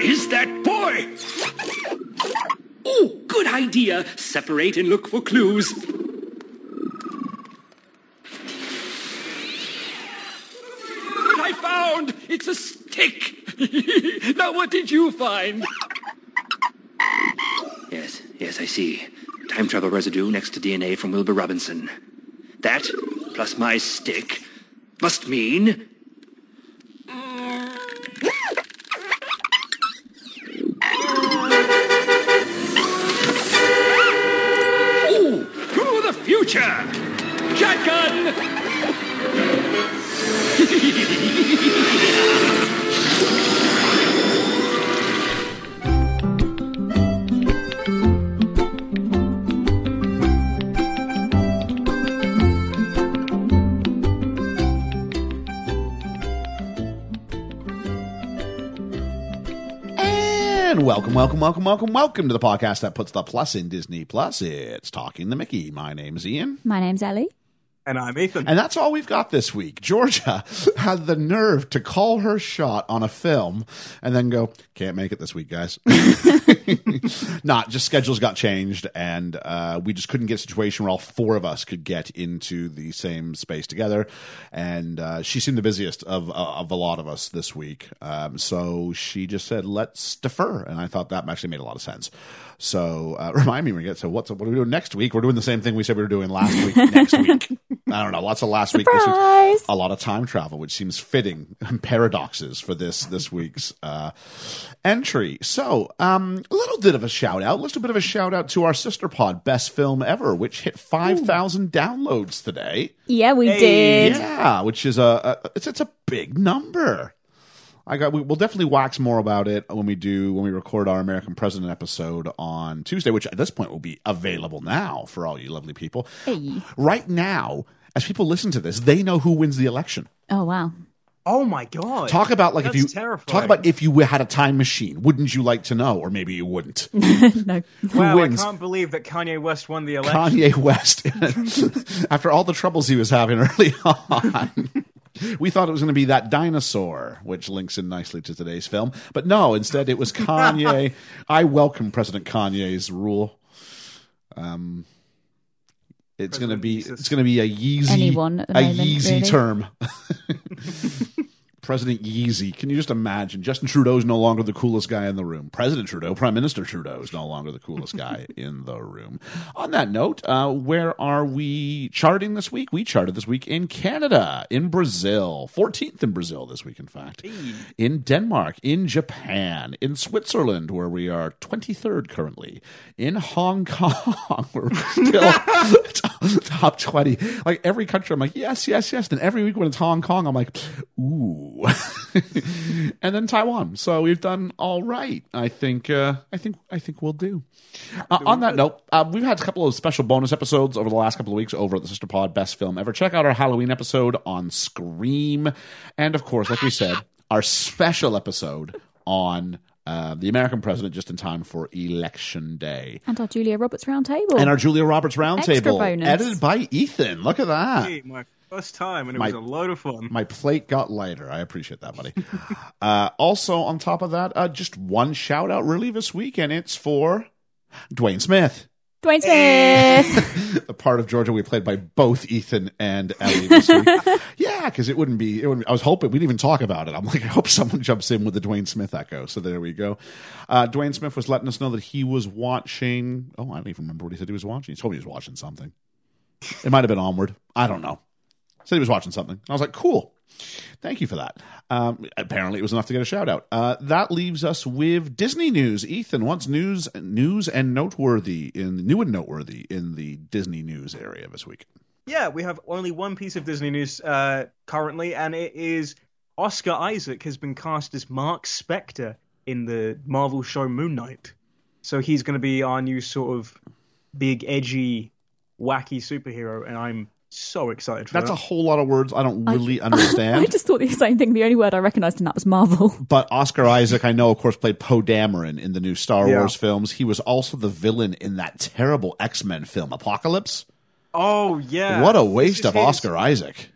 Is that boy? Oh, good idea. Separate and look for clues. I found! It's a stick! now, what did you find? Yes, yes, I see. Time travel residue next to DNA from Wilbur Robinson. That, plus my stick, must mean. Welcome, welcome, welcome, welcome, to the podcast that puts the plus in Disney Plus. It's Talking the Mickey. My name's Ian. My name's Ellie. And I'm Ethan. And that's all we've got this week. Georgia had the nerve to call her shot on a film and then go, can't make it this week, guys. Not just schedules got changed and uh, we just couldn't get a situation where all four of us could get into the same space together. And uh, she seemed the busiest of, uh, of a lot of us this week. Um, so she just said, let's defer. And I thought that actually made a lot of sense. So uh, remind me when we get to what's what are we doing next week? We're doing the same thing we said we were doing last week. Next week, I don't know. Lots of last week. This week. A lot of time travel, which seems fitting. Paradoxes for this this week's uh, entry. So, um, a little bit of a shout out. Let's do a bit of a shout out to our sister pod, Best Film Ever, which hit five thousand downloads today. Yeah, we Hey. did. Yeah, which is a, a it's it's a big number. I got. We, we'll definitely wax more about it when we do when we record our American President episode on Tuesday, which at this point will be available now for all you lovely people. Hey. Right now, as people listen to this, they know who wins the election. Oh wow. oh my god. Talk about like if you terrifying. talk about if you had a time machine. Wouldn't you like to know, or maybe you wouldn't? no. wow, wins? I can't believe that Kanye West won the election. Kanye West, after all the troubles he was having early on, we thought it was going to be that dinosaur, which links in nicely to today's film. But no, instead it was Kanye. I welcome President Kanye's rule. Um, it's going to be Jesus. it's going to be a Yeezy Anyone a moment, Yeezy really. term. President Yeezy. Can you just imagine? Justin Trudeau's no longer the coolest guy in the room. President Trudeau, Prime Minister Trudeau is no longer the coolest guy in the room. On that note, uh, where are we charting this week? We charted this week in Canada, in Brazil, 14th in Brazil this week, in fact, in Denmark, in Japan, in Switzerland, where we are 23rd currently, in Hong Kong, where we're still top 20. Like every country, I'm like, yes, yes, yes. Then every week when it's Hong Kong, I'm like, ooh. and then Taiwan. So we've done all right. I think, uh, I think, I think we'll do. Uh, on that note, uh, we've had a couple of special bonus episodes over the last couple of weeks over at the Sister Pod Best Film Ever. Check out our Halloween episode on Scream. And of course, like we said, our special episode on uh, the American president just in time for Election Day. And our Julia Roberts roundtable. And our Julia Roberts Roundtable, edited by Ethan. Look at that. Hey, my first time, and it My- was a load of fun. My plate got lighter. I appreciate that, buddy. uh, also, on top of that, uh, just one shout out really this week, and it's for Dwayne Smith. Dwayne Smith. a part of Georgia we played by both Ethan and Ellie this week. yeah, because it wouldn't be. It wouldn't, I was hoping we didn't even talk about it. I'm like, I hope someone jumps in with the Dwayne Smith echo. So there we go. Uh, Dwayne Smith was letting us know that he was watching. Oh, I don't even remember what he said he was watching. He told me he was watching something. It might have been Onward. I don't know. Said he was watching something. I was like, cool. Thank you for that. Um, apparently, it was enough to get a shout out. Uh, that leaves us with Disney news. Ethan, what's news, news and noteworthy in new and noteworthy in the Disney news area this week? Yeah, we have only one piece of Disney news uh, currently, and it is Oscar Isaac has been cast as Mark Spector in the Marvel show Moon Knight. So he's going to be our new sort of big, edgy, wacky superhero, and I'm so excited for That's that. a whole lot of words I don't really understand. I just thought the same thing. The only word I recognised in that was Marvel. but Oscar Isaac, I know, of course, played Poe Dameron in the new Star Yeah. Wars films. He was also the villain in that terrible X Men film, Apocalypse. Oh yeah. what a waste of his- Oscar Isaac.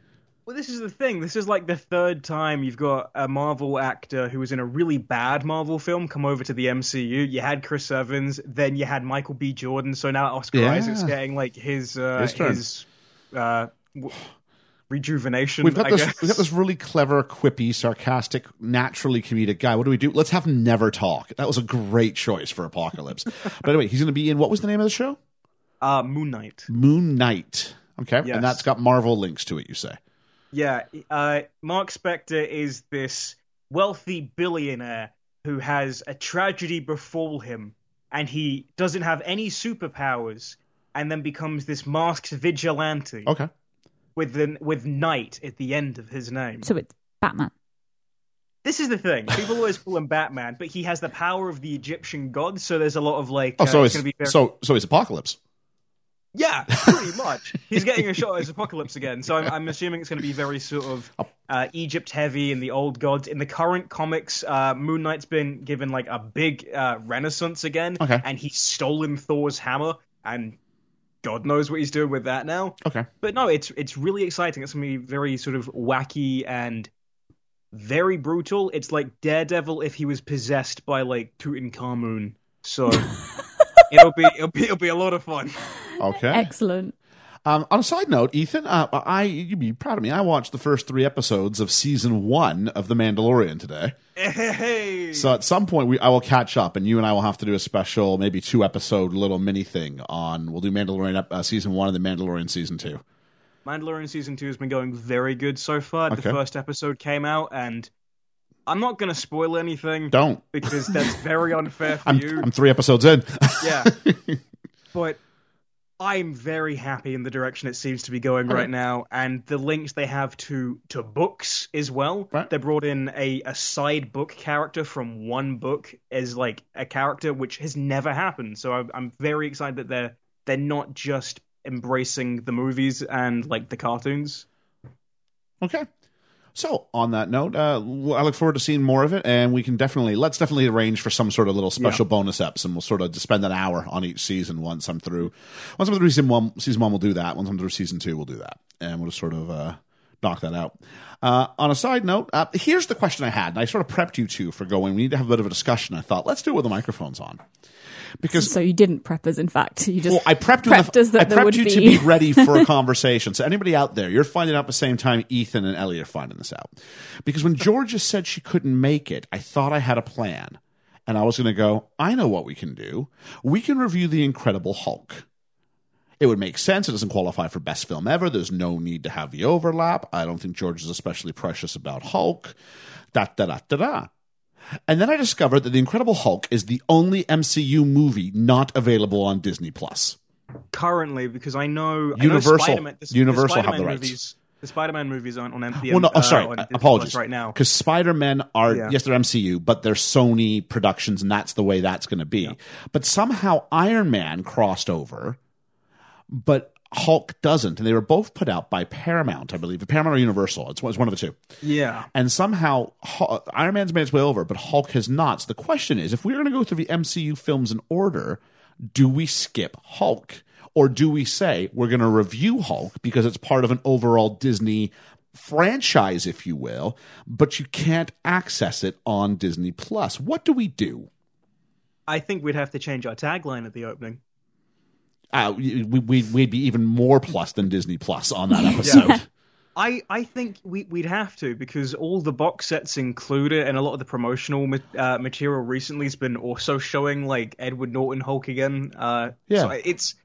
Well, this is the thing. This is like the third time you've got a Marvel actor who was in a really bad Marvel film come over to the MCU. You had Chris Evans, then you had Michael B. Jordan. So now Oscar Yeah. Isaac's getting like his uh, His turn. his uh, w- rejuvenation. We've got I this. We've got this really clever, quippy, sarcastic, naturally comedic guy. What do we do? Let's have him never talk. That was a great choice for Apocalypse. but anyway, he's going to be in what was the name of the show? uh, Moon Knight. Moon Knight. Okay, Yes. and that's got Marvel links to it. You say? Yeah, uh, Mark Spector is this wealthy billionaire who has a tragedy befall him, and he doesn't have any superpowers, and then becomes this masked vigilante Okay. with the, with Knight at the end of his name. So it's Batman. This is the thing: people always call him Batman, but he has the power of the Egyptian gods. So there's a lot of like, Oh, uh, so it's it's be very... so so it's Apocalypse. Yeah, pretty much. He's getting a shot as Apocalypse again, so I'm, I'm assuming it's going to be very sort of uh, Egypt heavy and the old gods. In the current comics, uh, Moon Knight's been given like a big uh, renaissance again, Okay. and he's stolen Thor's hammer, and God knows what he's doing with that now. Okay. But no, it's it's really exciting. It's going to be very sort of wacky and very brutal. It's like Daredevil if he was possessed by like Tutankhamun. So it'll be it'll be it'll be a lot of fun. Okay. Excellent. Um, on a side note, Ethan, uh, I you'd be proud of me. I watched the first three episodes of season one of The Mandalorian today. Hey. So at some point, we I will catch up, and you and I will have to do a special, maybe two episode little mini thing on. We'll do Mandalorian uh, season one and The Mandalorian season two. Mandalorian season two has been going very good so far. Okay. The first episode came out, and I'm not going to spoil anything Don't. because that's very unfair for I'm, you. I'm three episodes in. Yeah, but I'm very happy in the direction it seems to be going right now, and the links they have to to books as well. Right. They brought in a a side book character from one book as like a character which has never happened. So I'm, I'm very excited that they're they're not just embracing the movies and like the cartoons. Okay. So on that note, uh, I look forward to seeing more of it, and we can definitely let's definitely arrange for some sort of little special bonus eps, and we'll sort of spend an hour on each season once I'm through. Once I'm through season one, season one, we'll do that. Once I'm through season two, we'll do that, and we'll just sort of uh, knock that out. Uh, on a side note, uh, here's the question I had, and I sort of prepped you two for going. We need to have a bit of a discussion. I thought let's do it with the microphones on, because So you didn't prep us, in fact. You just well, I prepped you, prepped the, us that I prepped would you be. to be ready for a conversation. So anybody out there, you're finding out the same time Ethan and Ellie are finding this out. Because when Georgia said she couldn't make it, I thought I had a plan. And I was going to go, I know what we can do. We can review The Incredible Hulk. It would make sense. It doesn't qualify for best film ever. There's no need to have the overlap. I don't think George is especially precious about Hulk. Da da da da da. And then I discovered that The Incredible Hulk is the only MCU movie not available on Disney Plus. currently because I know I Universal- know Spider-Man, the, Universal the have the Spider-Man rights. movies. The Spider-Man movies aren't on MPM. Well, no, oh, sorry, uh, apologies. Right now. because Spider Men are Yeah. yes, they're MCU, but they're Sony productions, and that's the way that's going to be. But somehow Iron Man crossed over, but Hulk doesn't, and they were both put out by Paramount, I believe, Paramount or Universal. It's, it's one of the two. Yeah, And somehow Hu- Iron Man's made its way over, but Hulk has not. So the question is, if we're going to go through the MCU films in order, do we skip Hulk? Or do we say we're going to review Hulk because it's part of an overall Disney franchise, if you will, but you can't access it on Disney Plus? What do we do? I think we'd have to change our tagline at the opening. Uh, we, we, we'd be even more plus than Disney Plus on that episode. I, I think we, we'd have to because all the box sets include it, and a lot of the promotional ma- uh, material recently has been also showing like Edward Norton Hulk again. Uh, Yeah. so it's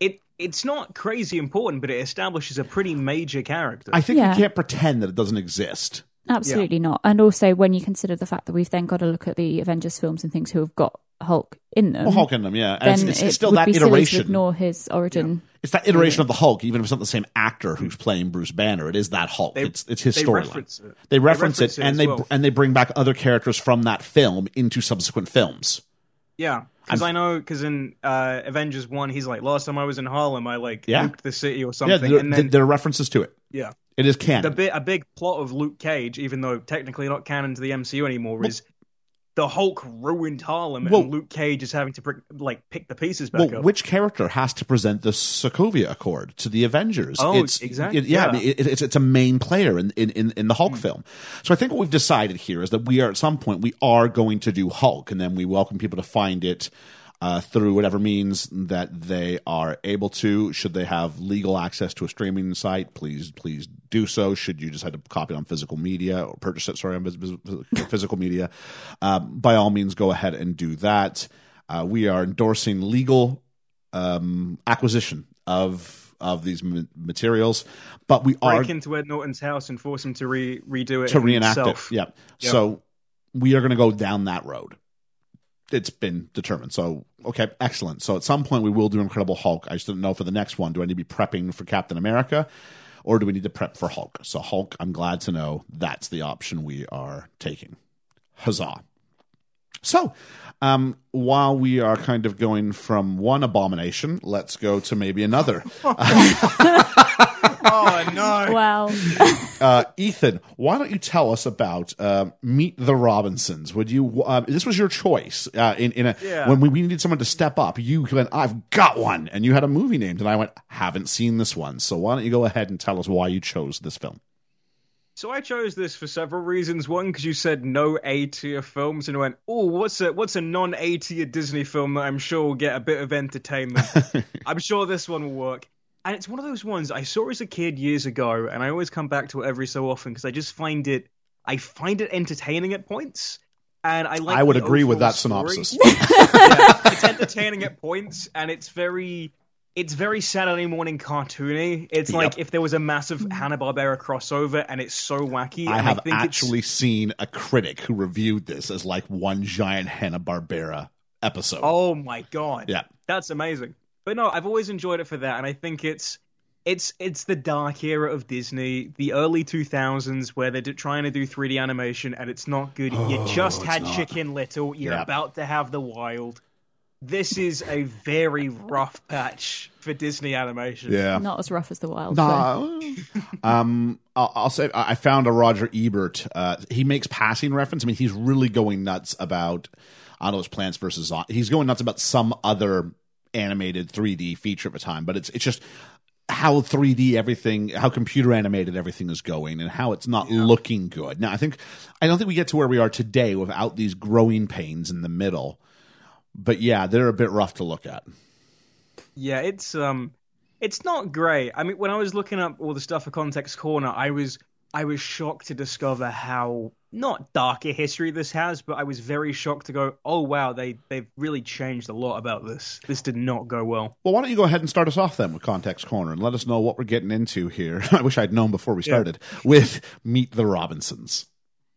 it it's not crazy important, but it establishes a pretty major character. I think Yeah. we can't pretend that it doesn't exist. Absolutely not. And also, when you consider the fact that we've then got to look at the Avengers films and things who have got Hulk in them, Well, Hulk in them, yeah. And then it's, it's, it it's still would that be silly to iteration. ignore his origin. It's that iteration of the Hulk, even if it's not the same actor who's playing Bruce Banner. It is that Hulk. They- it's it's his they storyline. reference it. They They reference reference it, it and they well. and they bring back other characters from that film into subsequent films. Yeah, because I'm- know because in uh, Avengers One, he's like, "Last time I was in Harlem, I like Yeah. nuked the city or Yeah, something." there, and then there are references to it. yeah, It is the canon. bit a big plot of Luke Cage, even though technically not canon to the MCU anymore, is the Hulk ruined Harlem, Well- and Luke Cage is having to pick, like pick the pieces back Well, up. which character has to present the Sokovia Accord to the Avengers? Oh, it's, exactly, it- yeah, yeah. I mean, it, it's it's a main player in in, in, in the Hulk hmm. film. So I think what we've decided here is that we are at some point we are going to do Hulk, and then we welcome people to find it. Uh, through whatever means that they are able to, should they have legal access to a streaming site, please please do so. Should you decide to copy it on physical media or purchase it, sorry, on physical media, uh, by all means go ahead and do that. Uh, we are endorsing legal um, acquisition of of these ma- materials, but we are break into Ed Norton's house and force him to re- redo it to reenact himself. it. Yeah. Yep. So we are going to go down that road. It's been determined. So okay, excellent. So at some point we will do Incredible Hulk. I just don't know for the next one. Do I need to be prepping for Captain America, or do we need to prep for Hulk? So Hulk, I'm glad to know that's the option we are taking. Huzzah! So, um, while we are kind of going from one abomination, let's go to maybe another. Oh no! Well, uh, Ethan, why don't you tell us about uh, Meet the Robinsons? Would you? Uh, this was your choice uh, in in a Yeah. when we, we needed someone to step up. You went, I've got one, and you had a movie named, and I went, haven't seen this one. So why don't you go ahead and tell us why you chose this film? So I chose this for several reasons. One, because you said no A tier films, and I went, "Oh, what's a what's a non A tier Disney film that I'm sure will get a bit of entertainment? I'm sure this one will work." And it's one of those ones I saw as a kid years ago, and I always come back to it every so often because I just find it, I find it entertaining at points, and I like. I would agree with that story. synopsis. Yeah, it's entertaining at points, and it's very. It's very Saturday morning cartoony. It's Yep. like if there was a massive Hanna Barbera crossover, and it's so wacky. I have think it's- actually seen a critic who reviewed this as like one giant Hanna Barbera episode. Oh my god. Yeah. That's amazing. But no, I've always enjoyed it for that, and I think it's it's it's the dark era of Disney, the early 2000s, where they're trying to do 3D animation and it's not good. you oh, just Oh, had not. Chicken Little. You're Yeah. about to have the Wild. This is a very rough patch for Disney animation. yeah. not as rough as the wild. though. Nah. um, I'll, I'll say I I found a Roger Ebert. Uh, he makes passing reference. I mean, he's really going nuts about I don't know, Plants versus Zombies. He's going nuts about some other animated 3D feature of a time, but it's it's just how 3D everything, how computer animated everything is going, and how it's not looking good. Now, I think I don't think we get to where we are today without these growing pains in the middle. But yeah, they're a bit rough to look at. Yeah, it's um, it's not great. I mean, when I was looking up all the stuff for Context Corner, I was I was shocked to discover how not dark a history this has, but I was very shocked to go, oh wow, they they've really changed a lot about this. This did not go well. Well, why don't you go ahead and start us off then with Context Corner and let us know what we're getting into here. I wish I'd known before we started with Meet the Robinsons.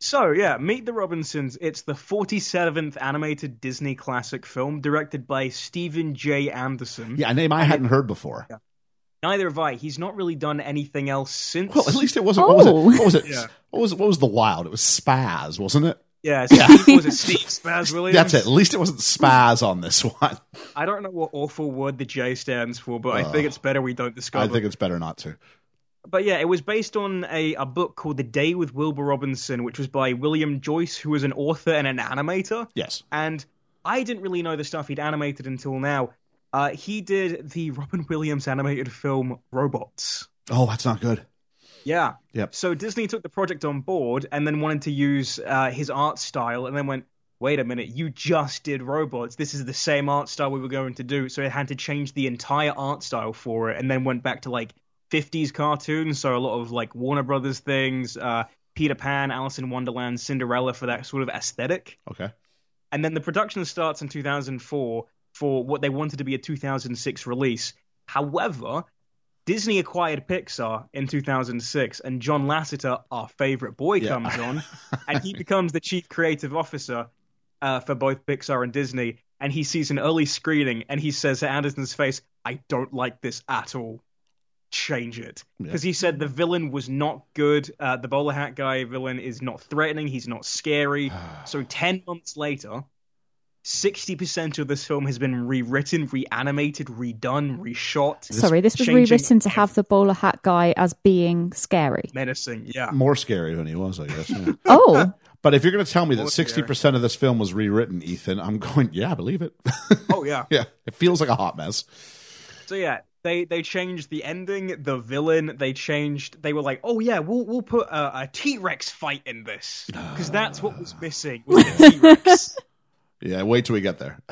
So yeah, Meet the Robinsons. It's the 47th animated Disney classic film directed by Stephen J. Anderson. Yeah, a name I hadn't heard before. Neither have I. He's not really done anything else since. Well, at least it wasn't. What was it? Oh. What was it? Yeah. What was what was the wild? It was Spaz, wasn't it? yeah, Steve, was it Steve Spaz Williams? That's it. At least it wasn't Spaz on this one. I don't know what awful word the J stands for, but I Uh, think it's better we don't discover. It. I think it's better not to. But yeah, it was based on a, a book called The Day with Wilbur Robinson, which was by William Joyce, who was an author and an animator. Yes. And I didn't really know the stuff he'd animated until now. Uh, he did the Robin Williams animated film Robots. Oh, that's not good. Yeah. Yep. So Disney took the project on board and then wanted to use uh, his art style and then went, wait a minute, you just did robots. This is the same art style we were going to do. So it had to change the entire art style for it and then went back to like 50s cartoons. So a lot of like Warner Brothers things, uh, Peter Pan, Alice in Wonderland, Cinderella for that sort of aesthetic. Okay. And then the production starts in 2004 for what they wanted to be a 2006 release. However, Disney acquired Pixar in 2006, and John Lasseter, our favorite boy, Yeah. comes on, and he becomes the chief creative officer uh, for both Pixar and Disney. And he sees an early screening, and he says to Anderson's face, "I don't like this at all. Change it." Yeah. Because he said the villain was not good. Uh, the bowler hat guy villain is not threatening. He's not scary. So ten months later, sixty percent of this film has been rewritten, reanimated, redone, reshot. Sorry, this was changing rewritten to have the bowler hat guy as being scary. menacing. Yeah, More scary than he was, I guess. yeah. Oh, But if you're going to tell me that 60% of this film was rewritten, Ethan, I'm going, yeah, I believe it. Oh yeah. yeah, it feels like a hot mess. So yeah, they they changed the ending, the villain. They changed. They were like, oh yeah, we'll we'll put a, a T Rex fight in this because that's what was missing was the T Rex. Yeah, wait till we get there.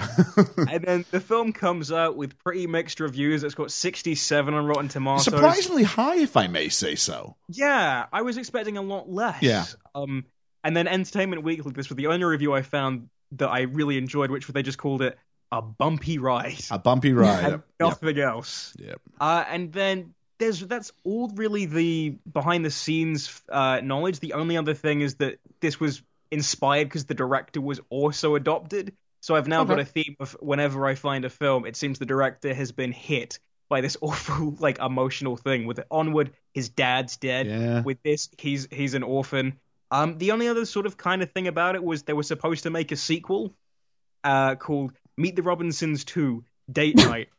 and then the film comes out with pretty mixed reviews. It's got 67 on Rotten Tomatoes. Surprisingly high, if I may say so. Yeah, I was expecting a lot less. Yeah. Um, and then Entertainment Weekly, this was the only review I found that I really enjoyed, which they just called it a bumpy ride. A bumpy ride. and Yep. nothing else. Yep. Uh, and then there's that's all really the behind the scenes uh, knowledge. The only other thing is that this was inspired because the director was also adopted. So I've now got a theme of whenever I find a film, it seems the director has been hit by this awful like emotional thing. With Onward, his dad's dead. Yeah. With this, he's he's an orphan. Um, the only other sort of kind of thing about it was they were supposed to make a sequel uh, called Meet the Robinsons 2 Date Night.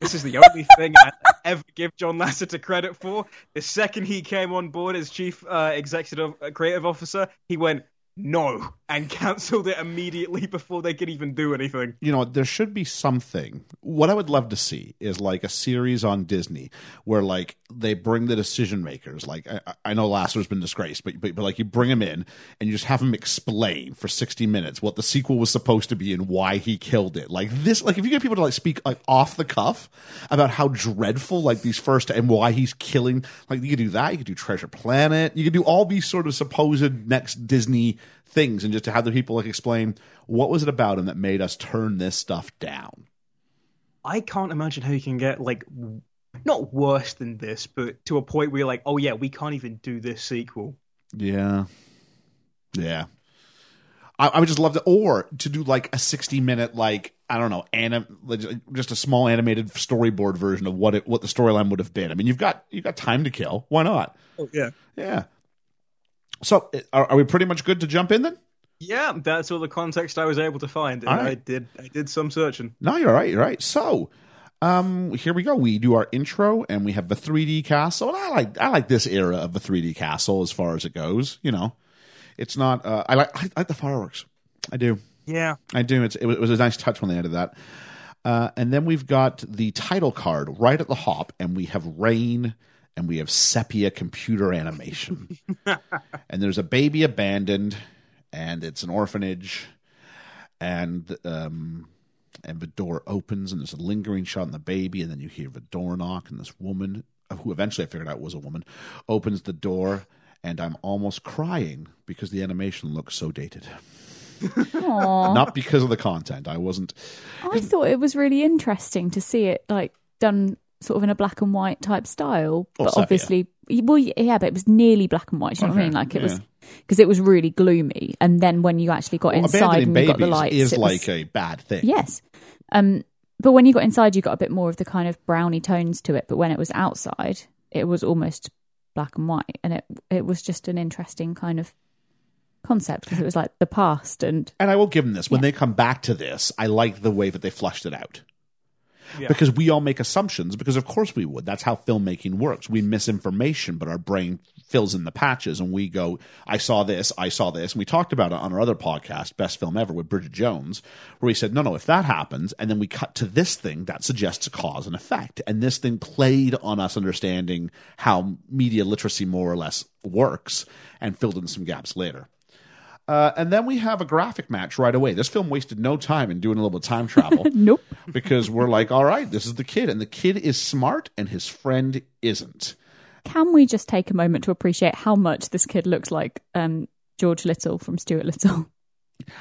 this is the only thing I ever give John Lasseter credit for. The second he came on board as chief uh, executive uh, creative officer, he went no and cancelled it immediately before they could even do anything. you know, there should be something. What I would love to see is like a series on Disney where like they bring the decision makers. Like I, I know Lasser's been disgraced, but, but but like you bring him in and you just have him explain for sixty minutes what the sequel was supposed to be and why he killed it. Like this, like if you get people to like speak like off the cuff about how dreadful like these first and why he's killing. Like you could do that. You could do Treasure Planet. You could do all these sort of supposed next Disney things and just to have the people like explain what was it about him that made us turn this stuff down. I can't imagine how you can get like not worse than this, but to a point where you're like, oh yeah, we can't even do this sequel. Yeah. Yeah. I, I would just love to, or to do like a 60 minute, like, I don't know, anim, just a small animated storyboard version of what it, what the storyline would have been. I mean, you've got, you've got time to kill. Why not? Oh yeah. Yeah. So are, are we pretty much good to jump in then? Yeah, that's all the context I was able to find. Right. I did I did some searching. No, you're right. You're right. So, um, here we go. We do our intro, and we have the 3D castle. And I like I like this era of the 3D castle as far as it goes. You know, it's not. Uh, I like I like the fireworks. I do. Yeah. I do. It's, it, was, it was a nice touch when they added that. Uh, and then we've got the title card right at the hop, and we have rain, and we have sepia computer animation, and there's a baby abandoned, and it's an orphanage, and um, and the door opens, and there's a lingering shot on the baby, and then you hear the door knock, and this woman, who eventually I figured out was a woman, opens the door, and I'm almost crying because the animation looks so dated. Not because of the content. I wasn't. I thought it was really interesting to see it like done sort of in a black and white type style, but obviously, well, yeah, but it was nearly black and white. Do you know what I mean? Like it was because it was really gloomy, and then when you actually got Well, inside and you got the lights, is it was- like a bad thing. yes. Um, but when you got inside, you got a bit more of the kind of browny tones to it. But when it was outside, it was almost black and white, and it it was just an interesting kind of concept because it was like the past and And I will give them this. When they come back to this, I like the way that they flushed it out. Because we all make assumptions, because of course we would. That's how filmmaking works. We miss information, but our brain fills in the patches and we go, I saw this, I saw this. And we talked about it on our other podcast, Best Film Ever, with Bridget Jones, where we said, no, no, if that happens, and then we cut to this thing, that suggests a cause and effect. And this thing played on us understanding how media literacy more or less works and filled in some gaps later. Uh, and then we have a graphic match right away. This film wasted no time in doing a little bit of time travel. nope. because we're like, all right, this is the kid, and the kid is smart, and his friend isn't. Can we just take a moment to appreciate how much this kid looks like um, George Little from Stuart Little?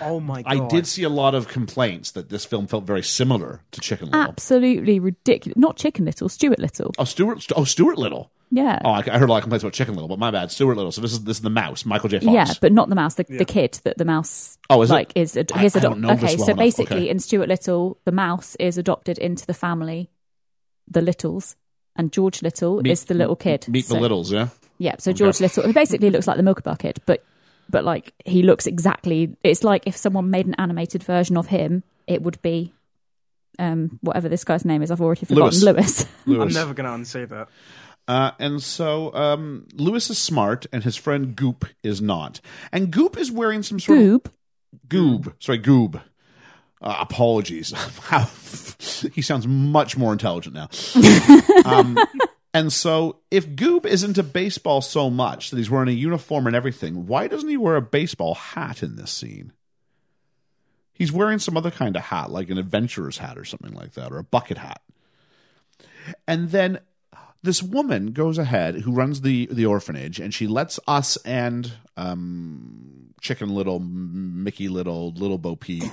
Oh my god. I did see a lot of complaints that this film felt very similar to Chicken Little. Absolutely ridiculous. Not Chicken Little, Stuart Little. Oh, Stuart! Oh, Stuart Little. Yeah. Oh, I, I heard a lot of complaints about Chicken Little, but my bad, Stuart Little. So this is this is the mouse, Michael J. Fox. Yeah, but not the mouse. The, the kid that the mouse. Oh, is like is ad- his I adop- this Okay, well so enough. basically, Okay. in Stuart Little, the mouse is adopted into the family, the Littles, and George Little Meet- is the little kid. Meet so, the Littles, yeah. Yeah, so George Little he basically looks like the Milk Bucket, but but like he looks exactly. It's like if someone made an animated version of him, it would be. Um, whatever this guy's name is, I've already forgotten. Lewis. Lewis. I'm never gonna unsay that. Uh, and so um, Lewis is smart, and his friend Goop is not. And Goop is wearing some sort of Goob. Goob. Sorry, Goob. Uh, apologies. He sounds much more intelligent now. um, and so, if Goob is into baseball so much that he's wearing a uniform and everything, why doesn't he wear a baseball hat in this scene? He's wearing some other kind of hat, like an adventurer's hat or something like that, or a bucket hat. And then this woman goes ahead who runs the the orphanage, and she lets us and um, Chicken Little, Mickey Little, Little Bo Peep,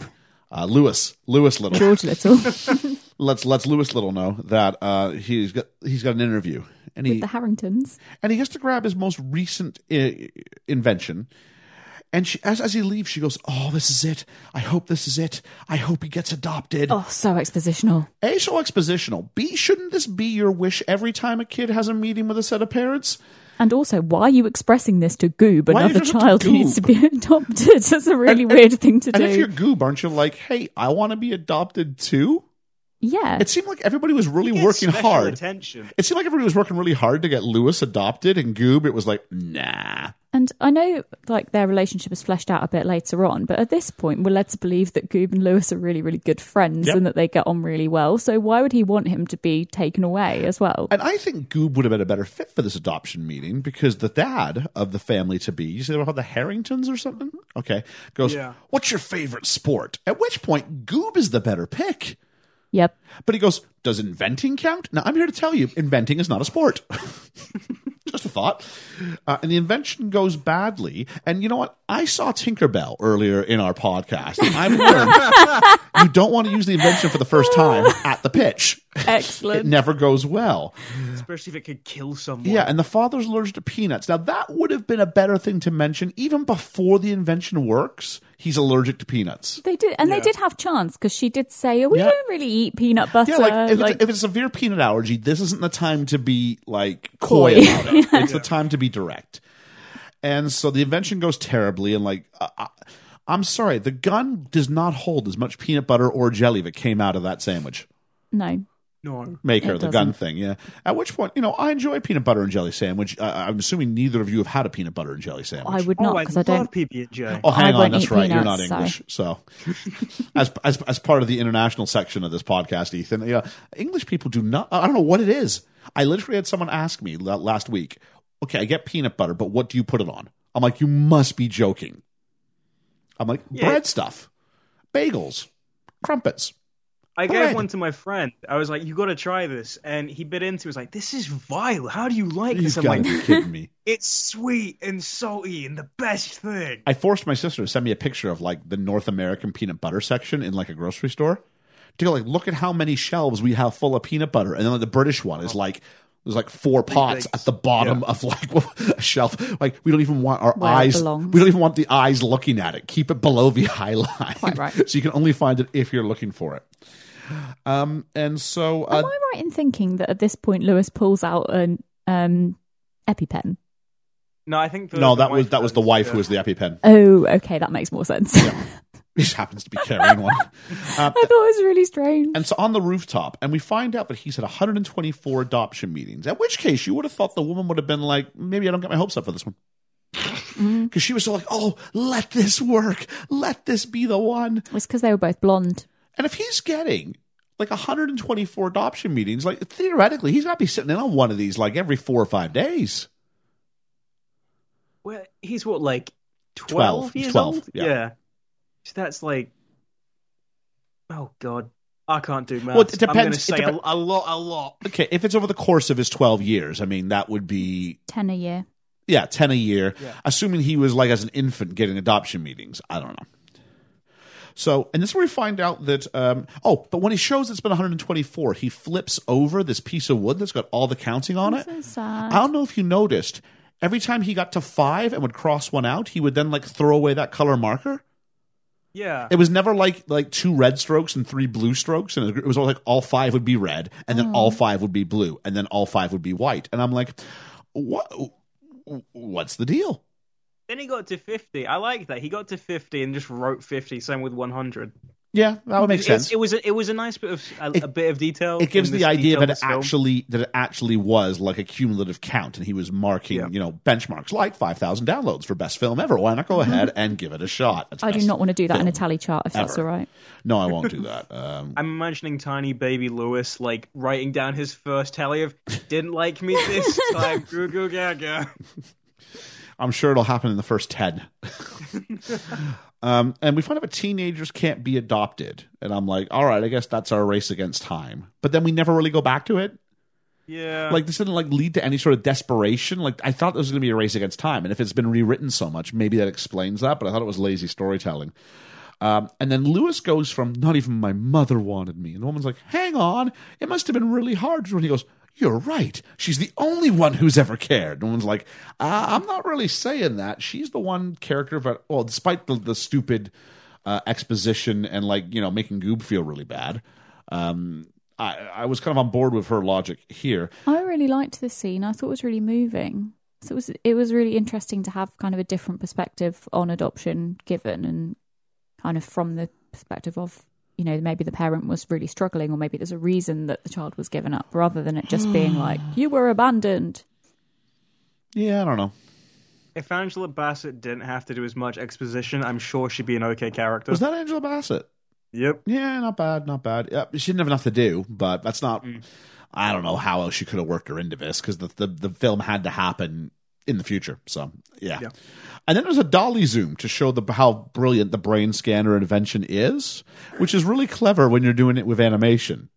uh, Lewis, Lewis Little. George Little let's let's Lewis Little know that uh, he's got he's got an interview, and he with the Harringtons. and he has to grab his most recent I- invention. And she, as as he leaves, she goes, "Oh, this is it. I hope this is it. I hope he gets adopted." Oh, so expositional. A, so expositional. B, shouldn't this be your wish every time a kid has a meeting with a set of parents? And also, why are you expressing this to Goob, Why another to child who needs to be adopted? That's a really And- weird thing to do. And if you're Goob, aren't you like, hey, I want to be adopted too? Yeah. It seemed like everybody was really working hard. Attention. It seemed like everybody was working really hard to get Lewis adopted, and Goob, it was like, nah. And I know like their relationship is fleshed out a bit later on, but at this point we're led to believe that Goob and Lewis are really, really good friends Yep. and that they get on really well. So why would he want him to be taken away as well? And I think Goob would have been a better fit for this adoption meeting because the dad of the family to be, you say they were called the Harringtons or something? Okay. Goes, Yeah. what's your favorite sport? At which point, Goob is the better pick. Yep. But he goes, Does inventing count? Now, I'm here to tell you, inventing is not a sport. Just a thought. Uh, and the invention goes badly. And you know what? I saw Tinkerbell earlier in our podcast. And I've learned you don't want to use the invention for the first time at the pitch. Excellent. it never goes well. Especially if it could kill someone. Yeah, and the father's allergic to peanuts. Now, that would have been a better thing to mention even before the invention works. He's allergic to peanuts. They did, and Yeah. they did have chance because she did say, "Oh, we Yeah. don't really eat peanut butter." Yeah, like if, like, it's, if it's a severe peanut allergy, this isn't the time to be like coy, Coy. about it. It's the time to be direct. And so the invention goes terribly, and like, uh, uh, I'm sorry, the gun does not hold as much peanut butter or jelly that came out of that sandwich no, No. maker, It the gun doesn't. thing. Yeah. At which point, you know, I enjoy peanut butter and jelly sandwich. Uh, I'm assuming neither of you have had a peanut butter and jelly sandwich. I would Oh, not I because I, love don't. PB and J. Oh, hang I on, won't that's eat right. You're not peanuts, so- English, so as, as as part of the international section of this podcast, Ethan, yeah, English people do not. I don't know what it is. I literally had someone ask me la- last week. Okay, I get peanut butter, but what do you put it on? I'm like, you must be joking. I'm like, Yeah. bread stuff, bagels, crumpets. I bread. gave one to my friend. I was like, "You got to try this," and he bit into. it. He was like, "This is vile. How do you like You've this?" I'm got like, to be kidding me. "It's sweet and salty and the best thing." I forced my sister to send me a picture of like the North American peanut butter section in like a grocery store. To go like, look at how many shelves we have full of peanut butter, and then like, the British one is like there's like four pots at the bottom of like a shelf. Like we don't even want our Where eyes. We don't even want the eyes looking at it. Keep it below the eye line. Quite right. So you can only find it if you're looking for it. Um, and so uh, Am I right in thinking that at this point Lewis pulls out an um, EpiPen? No, I think the, no, the that was that was the wife yeah. who was the EpiPen. Oh, okay, that makes more sense. He just happens to be carrying one. Uh, I thought it was really strange. And so on the rooftop, and we find out that he's had 124 adoption meetings. At which case, you would have thought the woman would have been like, maybe I don't get my hopes up for this one. Because she was so like, oh, let this work. Let this be the one. It's because they were both blonde. And if he's getting like 124 adoption meetings, like theoretically, he's got to be sitting in on one of these like every four or five days. Well, he's what like 12. twelve He's years 12, old. yeah. So that's like, oh god, I can't do maths. Well, it I'm going to depends- it say depen- a, a lot, a lot. Okay, if it's over the course of his 12 years, I mean, that would be, Ten a year. yeah, 10 a year. Yeah. Assuming he was like as an infant getting adoption meetings. I don't know. So, and this is where we find out that, um, oh, but when he shows it's been 124, he flips over this piece of wood that's got all the counting on it. So sad. I don't know if you noticed, every time he got to five and would cross one out, he would then like throw away that color marker. Yeah, It was never like like two red strokes and three blue strokes, and it was always like all five would be red, and then all five would be blue, and then all five would be white. And I'm like, what? What's the deal? Then he got to fifty. I like that. He got to fifty and just wrote fifty. Same with one hundred. Yeah, that would make It- sense. It, was a, it was a nice bit of a, It- a bit of detail. it gives the idea that it film. actually that it actually was like a cumulative count, and he was marking, Yeah. you know, benchmarks like five thousand downloads for best film ever. Why not go ahead and give it a shot? It's I do not want to do that in a tally chart if that's all right. No, I won't do that. Um, I'm imagining tiny baby Lewis like writing down his first tally of didn't like me this time. Goo goo gaga. I'm sure it'll happen in the first 10. um, and we find out that teenagers can't be adopted. And I'm like, all right, I guess that's our race against time. But then we never really go back to it. Yeah. Like, this didn't like lead to any sort of desperation. Like, I thought there was going to be a race against time. And if it's been rewritten so much, maybe that explains that. But I thought it was lazy storytelling. Um, and then Lewis goes from not even my mother wanted me. And the woman's like, hang on, it must have been really hard. And he goes, you're right. She's the only one who's ever cared. And one's like, uh, I'm not really saying that. She's the one character, but well, despite the, the stupid uh, exposition and like you know making Goob feel really bad, um, I, I was kind of on board with her logic here. I really liked this scene. I thought it was really moving. So it was it was really interesting to have kind of a different perspective on adoption given and kind of from the perspective of you know maybe the parent was really struggling or maybe there's a reason that the child was given up rather than it just being like you were abandoned. Yeah, I don't know. if Angela Bassett didn't have to do as much exposition, I'm sure she'd be an okay character. Was that Angela Bassett? Yep. Yeah, not bad, not bad. Yeah, she didn't have enough to do, but that's not. Mm. I don't know how else she could have worked her into this because the, the the film had to happen in the future. So yeah. Yeah. And then there's a dolly zoom to show the how brilliant the brain scanner invention is, which is really clever when you're doing it with animation.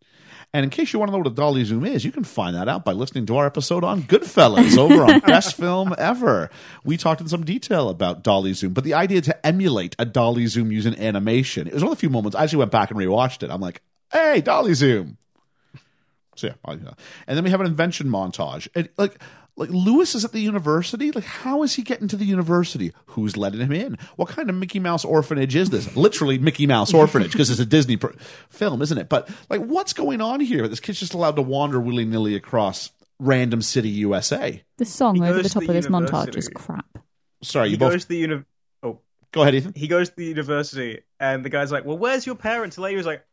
And in case you want to know what a dolly zoom is, you can find that out by listening to our episode on Goodfellas over on Best Film Ever. We talked in some detail about dolly zoom, but the idea to emulate a dolly zoom using animation, it was one of the few moments I actually went back and rewatched it. I'm like, hey, dolly zoom. So yeah, and then we have an invention montage. And like like Lewis is at the university. Like, how is he getting to the university? Who's letting him in? What kind of Mickey Mouse orphanage is this? Literally Mickey Mouse orphanage because it's a Disney pr- film, isn't it? But like, what's going on here? This kid's just allowed to wander willy nilly across random city USA. The song He over goes the to top the of this montage is crap. Sorry, He you both goes to the uni- Oh, go ahead, Ethan. he goes to the university, and the guy's like, "Well, where's your parents?" And Lady's like,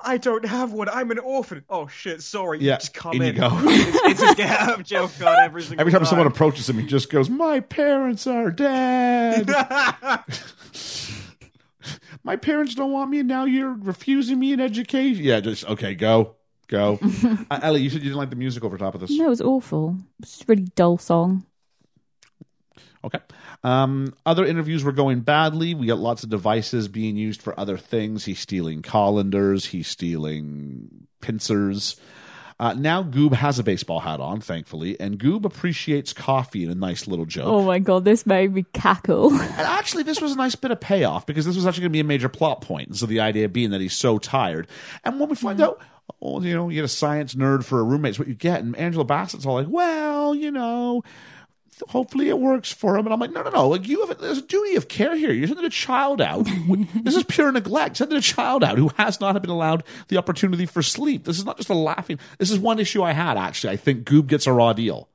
"I don't have one. I'm an orphan." Oh shit! Sorry. Yeah, just come in in. you go. it's, it's a get joke of jail every single Every time someone approaches him, he just goes, "My parents are dead. My parents don't want me, and now you're refusing me an education." Yeah, just okay, go, go. uh, Ellie, you said you didn't like the music over top of this. No, it was awful. It's a really dull song. Okay. Um, other interviews were going badly. We got lots of devices being used for other things. He's stealing colanders. He's stealing pincers. Uh, now Goob has a baseball hat on, thankfully, and Goob appreciates coffee in a nice little joke. Oh my god, this made me cackle. And actually, this was a nice bit of payoff because this was actually going to be a major plot point. So the idea being that he's so tired, and when we find out, oh, you know, you get a science nerd for a roommate, It's what you get. And Angela Bassett's all like, well, you know. Hopefully it works for him, and I'm like, no, no, no. Like you have, a, there's a duty of care here. You're sending a child out. this is pure neglect. Sending a child out who has not been allowed the opportunity for sleep. This is not just a laughing. This is one issue I had actually. I think Goob gets a raw deal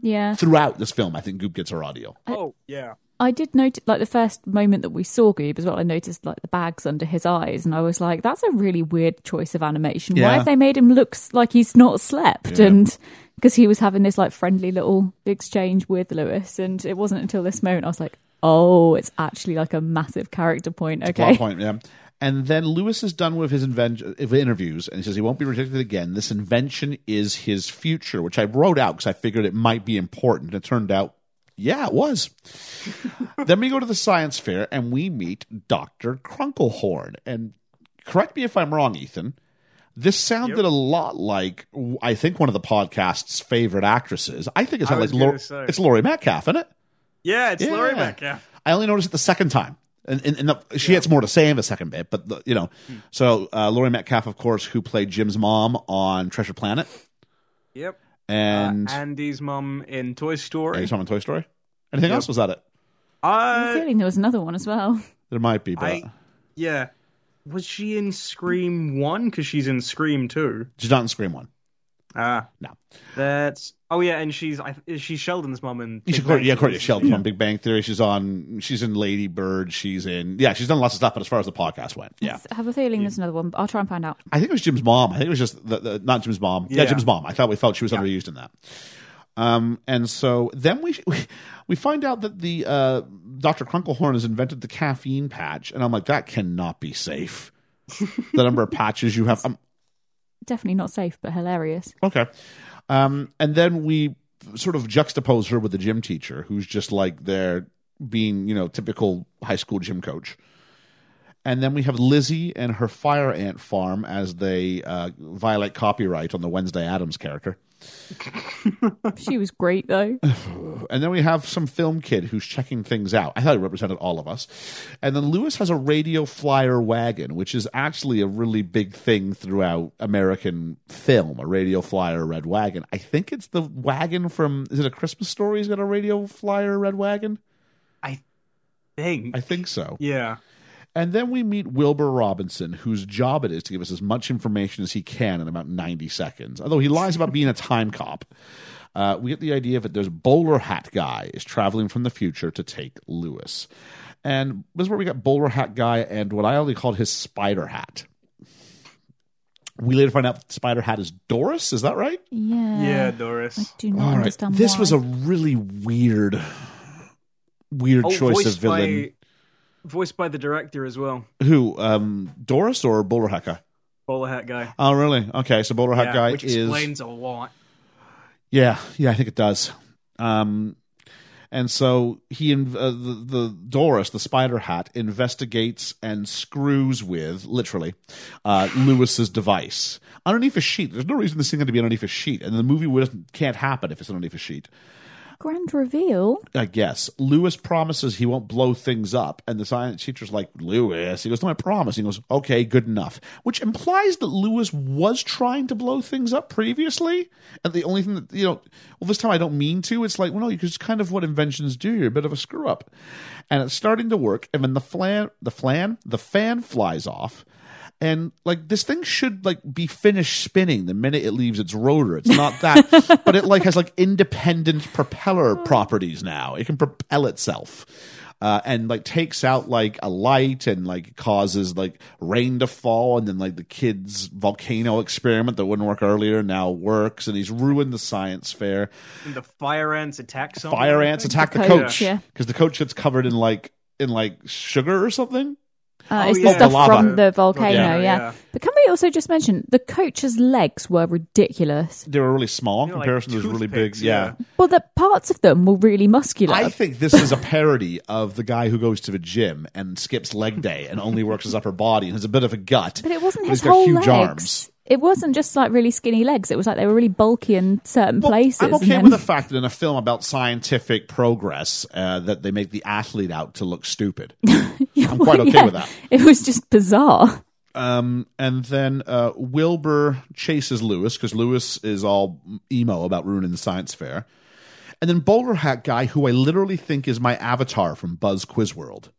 yeah. throughout this film. I think Goob gets a raw deal. oh yeah. I did notice, like the first moment that we saw Goob as well, I noticed like the bags under his eyes, and I was like, "That's a really weird choice of animation. Why have they made him look like he's not slept?" Yeah. And because he was having this like friendly little exchange with Lewis, and it wasn't until this moment I was like, "Oh, it's actually like a massive character point." Okay, point, yeah. And then Lewis is done with his inven- interviews, and he says he won't be rejected again. This invention is his future, which I wrote out because I figured it might be important. It turned out, yeah, it was. then we go to the science fair, and we meet Doctor Krunklehorn. And correct me if I'm wrong, Ethan. This sounded a lot like I think one of the podcast's favorite actresses. I think it's I like was say. it's Laurie Metcalf, isn't it? Yeah, it's Laurie Metcalf. I only noticed it the second time. And, and, and the, she has more to say in the second bit, but the, you know, so uh, Laurie Metcalf, of course, who played Jim's mom on Treasure Planet, Yep. and uh, Andy's mom in Toy and Story. he's on Toy Story. Anything Yep. else? Was that it? I have a Uh, feeling there was another one as well. There might be, but I yeah. Was she in Scream One? Because she's in Scream Two. she's not in Scream One. Ah, No. that's. Oh yeah, and she's I, she's Sheldon's mum and. She's Courtney, yeah, Courtney Sheldon on Big Bang Theory. She's on. She's in Lady Bird. She's in. Yeah, she's done lots of stuff. But as far as the podcast went, yeah, I have a feeling there's another one, but I'll try and find out. I think it was Jim's mom. I think it was just the, the, not Jim's mom. Yeah. Yeah. Jim's mom. I thought we felt she was underused in that. Um, and so then we we, we find out that the uh, Dr. Krunklehorn has invented the caffeine patch, and I'm like, that cannot be safe. the number of patches you have. Um, Definitely not safe, but hilarious. Okay. Um, and then we sort of juxtapose her with the gym teacher, who's just like there being, you know, typical high school gym coach. And then we have Lizzie and her fire ant farm as they uh, violate copyright on the Wednesday Addams character. She was great though. And then we have some film kid who's checking things out. I thought it represented all of us. And then Lewis has a radio flyer wagon, which is actually a really big thing throughout American film, a radio flyer red wagon. I think it's the wagon from is it a Christmas story? He's got a radio flyer red wagon? I think. I think so. Yeah. And then we meet Wilbur Robinson, whose job it is to give us as much information as he can in about 90 seconds. Although he lies about being a time cop. Uh, we get the idea that there's bowler hat guy is traveling from the future to take Lewis. And this is where we got bowler hat guy and what I only called his spider hat. We later find out that spider hat is Doris. Is that right? Yeah. Yeah, I Doris. do not All right. understand This why. was a really weird, weird Oh, choice of voiced villain. Voiced by the director as well. Who? Um, Doris or bowler hat guy? Bowler hat guy. Oh, really? Okay, so bowler hat Yeah, guy which is explains a lot. Yeah, yeah, I think it does. Um, and so he, uh, the, the Doris, the spider hat, investigates and screws with literally uh, Lewis's device underneath a sheet. There's no reason this thing had to be underneath a sheet, and the movie can't happen if it's underneath a sheet. Grand reveal. I guess Lewis promises he won't blow things up, and the science teacher's like, "Lewis," he goes, "No, I promise." He goes, "Okay, good enough," which implies that Lewis was trying to blow things up previously, and the only thing that you know, well, this time I don't mean to. It's like, well, no, it's kind of what inventions do. You're a bit of a screw up, and it's starting to work, and then the flan, the flan, the fan flies off. And like this thing should like be finished spinning the minute it leaves its rotor. It's not that, but it like has like independent propeller properties now. It can propel itself. Uh, and like takes out like a light and like causes like rain to fall and then like the kid's volcano experiment that wouldn't work earlier now works and he's ruined the science fair And the fire ants attack someone. fire ants attack the, The coach coach, yeah. because the coach gets covered in like in like sugar or something Uh, Oh, it's yeah. the stuff Lava. from the volcano, Yeah. yeah. Yeah. But can we also just mention the coach's legs were ridiculous? they were really small in You know, like comparison to his really big yeah. yeah. Well, the parts of them were really muscular. I think this is a parody of the guy who goes to the gym and skips leg day and only works his upper body and has a bit of a gut. but it wasn't but his he's got whole huge legs. arms. It wasn't just like really skinny legs. It was like they were really bulky in certain Well, places. I'm okay then- with the fact that in a film about scientific progress, uh, that they make the athlete out to look stupid. I'm quite okay Yeah, with that. It was just bizarre. Um, and then uh, Wilbur chases Lewis because Lewis is all emo about ruining the science fair. And then Bowler Hat Guy, who I literally think is my avatar from Buzz Quiz World.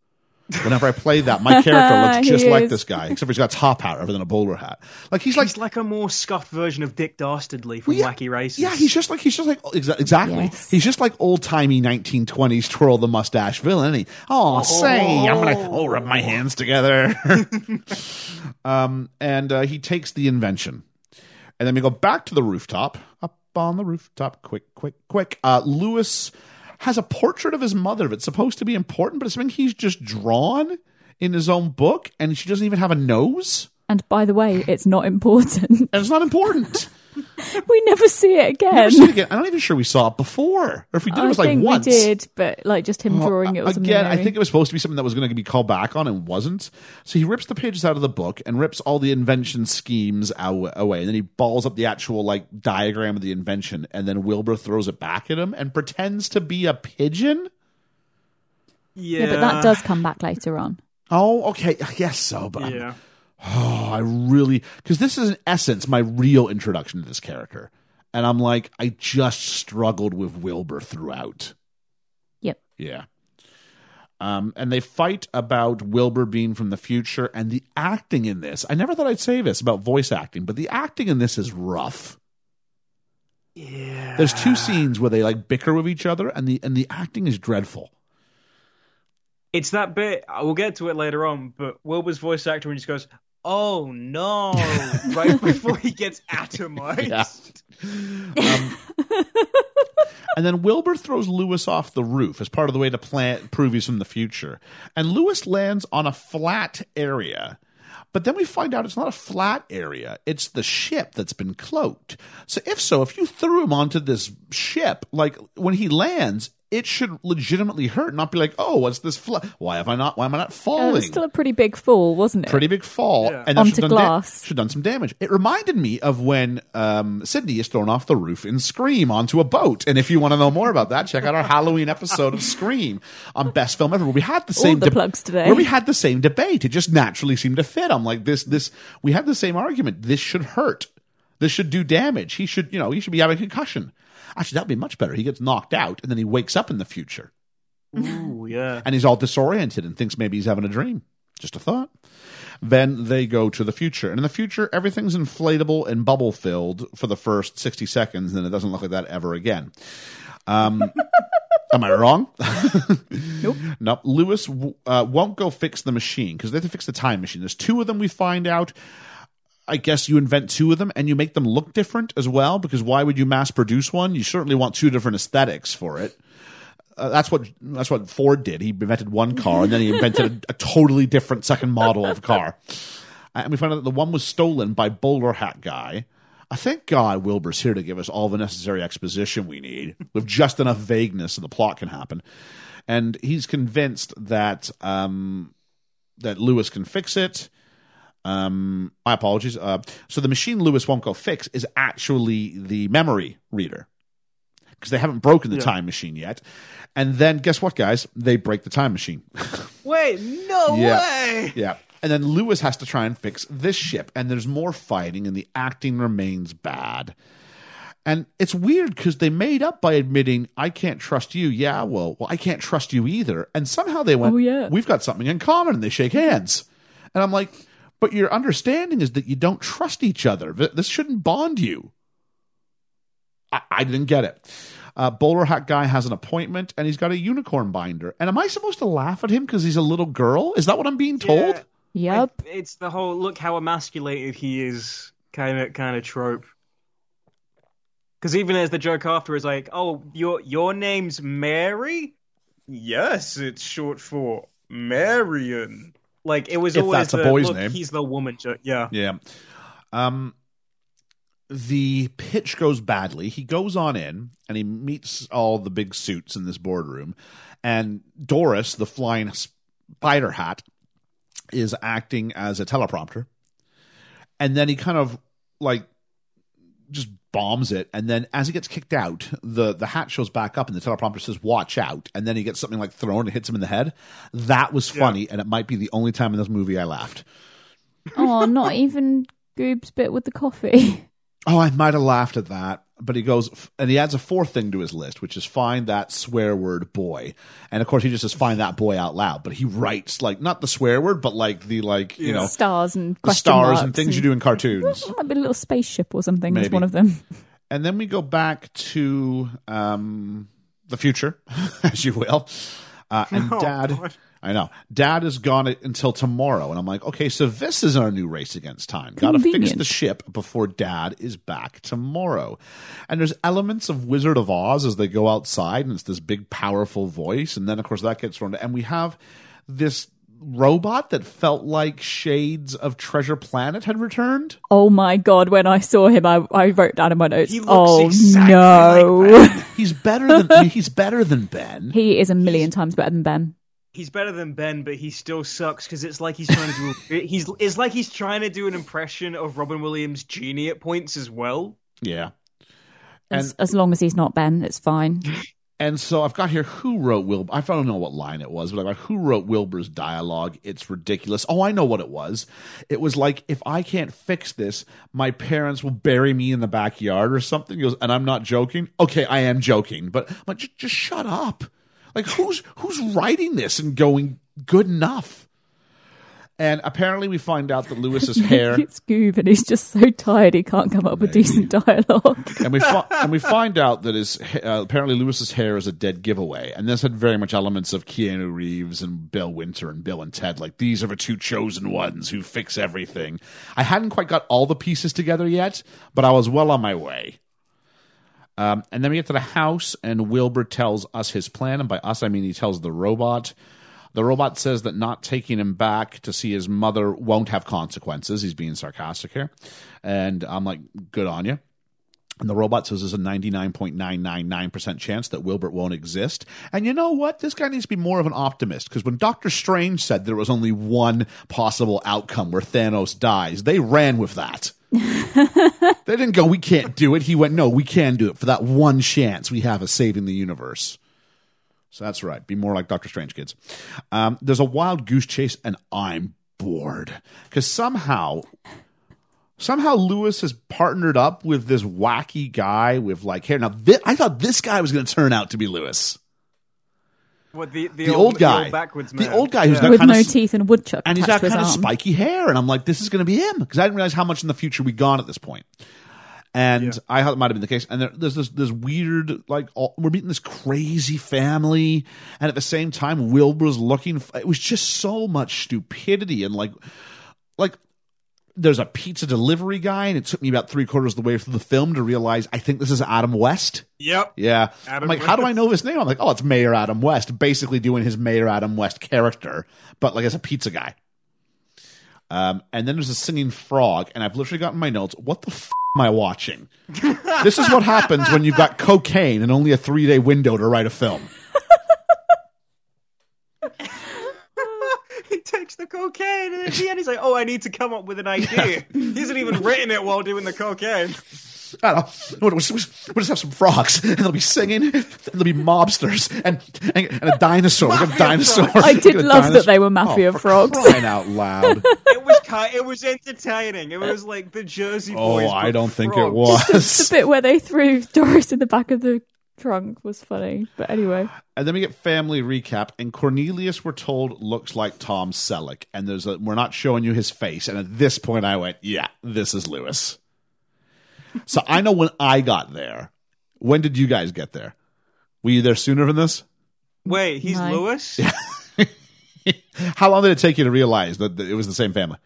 Whenever I play that, my character looks just like is. this guy, except for he's got a top hat rather than a bowler hat. Like he's like, He's like a more scuffed version of Dick Dastardly from yeah, Wacky Races. Yeah, he's just like he's just like exa- exactly. Yes. He's just like old timey 1920s twirl the mustache villain. Isn't he? Oh, say I'm gonna oh rub my hands together. um, and uh, he takes the invention, and then we go back to the rooftop. Up on the rooftop, quick, quick, quick. Uh, Lewis has a portrait of his mother that's supposed to be important, but it's something he's just drawn in his own book, and she doesn't even have a nose, And by the way, it's not important. and it's not important. we never see it again. Never seen it again. I'm not even sure we saw it before, or if we did, it I was like think once. we did, but like just him drawing it was Again, I think it was supposed to be something that was going to be called back on and wasn't. So he rips the pages out of the book and rips all the invention schemes out, away, and then he balls up the actual like diagram of the invention, and then Wilbur throws it back at him and pretends to be a pigeon. yeah, yeah, but that does come back later on. Oh, okay, I guess so, but I'm- Yeah, oh, I really because this is in essence my real introduction to this character, and I'm like, I just struggled with Wilbur throughout. Yep. Yeah. Um, and they fight about Wilbur being from the future and the acting in this. I never thought I'd say this about voice acting, but the acting in this is rough. Yeah. There's two scenes where they like bicker with each other, and the and the acting is dreadful. It's that bit. We'll get to it later on. But Wilbur's voice actor when he just goes, "Oh no!" right before he gets atomized. Um, and then Wilbur throws Lewis off the roof as part of the way to plant, prove he's from the future. And Lewis lands on a flat area. But then we find out it's not a flat area. It's the ship that's been cloaked. So if so, if you threw him onto this ship, like when he lands, it should legitimately hurt, not be like, oh, what's this? Fl- why have I not? Why am I not Uh, it falling? was still a pretty big fall, wasn't it? pretty big fall Yeah. and Onto should done da- glass. should done some damage. It reminded me of when um, Sydney is thrown off the roof in Scream onto a boat. And if you want to know more about that, check out our Halloween episode of Scream on Best Film Ever, where we had the same the plugs today. Where we had the same debate. It just naturally seemed to fit. I'm like this. This we had the same argument. This should hurt. This should do damage. He should, you know, he should be having a concussion. Actually, that'd be much better. He gets knocked out and then he wakes up in the future Ooh, yeah. and he's all disoriented and thinks maybe he's having a dream. Just a thought. Then they go to the future. And in the future, everything's inflatable and bubble filled for the first 60 seconds, and then it doesn't look like that ever again. Um, am I wrong? Nope. Nope. Lewis uh, won't go fix the machine because they have to fix the time machine. There's two of them we find out. I guess you invent two of them and you make them look different as well because why would you mass produce one? You certainly want two different aesthetics for it. Uh, that's what that's what Ford did. He invented one car and then he invented a, a totally different second model of car. And we found out that the one was stolen by bowler hat guy. I thank God Wilbur's here to give us all the necessary exposition we need with just enough vagueness so the plot can happen. And he's convinced that um, that Lewis can fix it. Um, my apologies. Uh, so the machine Lewis won't go fix is actually the memory reader because they haven't broken the Yeah. time machine yet. And then guess what, guys? They break the time machine. Wait, no Yeah. way. yeah. And then Lewis has to try and fix this ship, and there's more fighting, and the acting remains bad. And it's weird because they made up by admitting, I can't trust you. Yeah, well, well, I can't trust you either. And somehow they went, Oh, yeah. We've got something in common, and they shake hands. And I'm like, But your understanding is that you don't trust each other. This shouldn't bond you. I, I didn't get it. Uh, Bowler Hat Guy has an appointment, and he's got a unicorn binder. And am I supposed to laugh at him because he's a little girl? Is that what I'm being told? Yeah. Yep. Like, it's the whole look how emasculated he is kind of kind of trope. Because even as the joke after is like, "Oh, your your name's Mary?" Yes, it's short for Marion. Like it was If always that's a the, boy's look, name. He's the woman. Yeah. Yeah. Um, the pitch goes badly. He goes on in and he meets all the big suits in this boardroom. And Doris, the flying spider hat, is acting as a teleprompter. And then he kind of like just bombs it. And then as he gets kicked out, the, the hat shows back up and the teleprompter says, watch out. And then he gets something like thrown and hits him in the head. That was funny. And it might be the only time in this movie I laughed. Oh, not even Goob's bit with the coffee. Oh, I might have laughed at that. But he goes, and he adds a fourth thing to his list, which is find that swear word boy. And of course, he just says find that boy out loud. But he writes like not the swear word, but like the like you know Stars and the stars and things you do in cartoons. Might be a little spaceship or something. Is one of them. and then we go back to um, the future, as you will. Uh, and Oh, Dad, God. I know, Dad is gone until tomorrow, and I'm like, okay, so this is our new race against time. Got to fix the ship before Dad is back tomorrow. And there's elements of Wizard of Oz as they go outside, and it's this big, powerful voice, and then of course that gets thrown. And we have this robot that felt like shades of Treasure Planet had returned. Oh my god! When I saw him, I, I wrote down in my notes. He looks oh exactly no! like He's better than I mean, he's better than Ben. he is a million times better than Ben. He's better than Ben, but he still sucks because it's like he's trying to do. he's it's like he's trying to do an impression of Robin Williams' genie at points as well. Yeah. As, as long as he's not Ben, it's fine. And so I've got here who wrote Wilbur. I don't know what line it was, but I got who wrote Wilbur's dialogue. It's ridiculous. Oh, I know what it was. It was like if I can't fix this, my parents will bury me in the backyard or something. He goes, and I'm not joking. Okay, I am joking, but I'm like, just, just shut up. Like who's who's writing this and going good enough? And apparently, we find out that Lewis's hair. It's Goob, and he's just so tired he can't come up with decent dialogue. and we fi- and we find out that his uh, apparently Lewis's hair is a dead giveaway, and this had very much elements of Keanu Reeves and Bill Winter and Bill and Ted. Like these are the two chosen ones who fix everything. I hadn't quite got all the pieces together yet, but I was well on my way. Um, and then we get to the house, and Wilbur tells us his plan, and by us I mean he tells the robot. The robot says that not taking him back to see his mother won't have consequences. He's being sarcastic here. And I'm like, good on you. And the robot says there's a 99.999% chance that Wilbur won't exist. And you know what? This guy needs to be more of an optimist because when Doctor Strange said there was only one possible outcome where Thanos dies, they ran with that. they didn't go, we can't do it. He went, no, we can do it for that one chance we have of saving the universe. So that's right. Be more like Doctor Strange, kids. Um, there's a wild goose chase, and I'm bored because somehow, somehow Lewis has partnered up with this wacky guy with like hair. Now, I thought this guy was going to turn out to be Lewis, What the the, the old guy, the old backwards the old guy who's Yeah. got With kind no of teeth and woodchuck and he's attached got to kind of arm. spiky hair, and I'm like, this is going to be him because I didn't realize how much in the future we'd gone at this point. And I thought it might have been the case. And there, there's this this weird like all, we're meeting this crazy family, and at the same time, Wilbur's looking. f- It was just so much stupidity and like like. There's a pizza delivery guy, and it took me about three quarters of the way through the film to realize I think this is Adam West. Yep. Yeah. Adam I'm like, how do I know his name? I'm like, oh, it's Mayor Adam West, basically doing his Mayor Adam West character, but like as a pizza guy. Um, and then there's a singing frog, and I've literally gotten my notes, what the f- am I watching? this is what happens when you've got cocaine and only a three day window to write a film. he takes the cocaine, and at the end he's like, "Oh, I need to come up with an idea." he hasn't even written it while doing the cocaine. I don't know. We'll just, we'll just have some frogs, and they'll be singing, and there'll be mobsters, and, and, and a dinosaur. We've a dinosaur. I did We've love that they were mafia Oh, for frogs. Crying out loud. It was ki- it was entertaining. It was like the Jersey oh, Boys. Oh, I don't think it frogs. was. the bit where they threw Doris in the back of the trunk was funny. But anyway, And then we get family recap, and Cornelius, we're told, looks like Tom Selleck, and there's a we're not showing you his face. And at this point, I went, "Yeah, this is Lewis." so I know when I got there. When did you guys get there? Were you there sooner than this? Wait, he's No. Lewis. How long did it take you to realize that that it was the same family?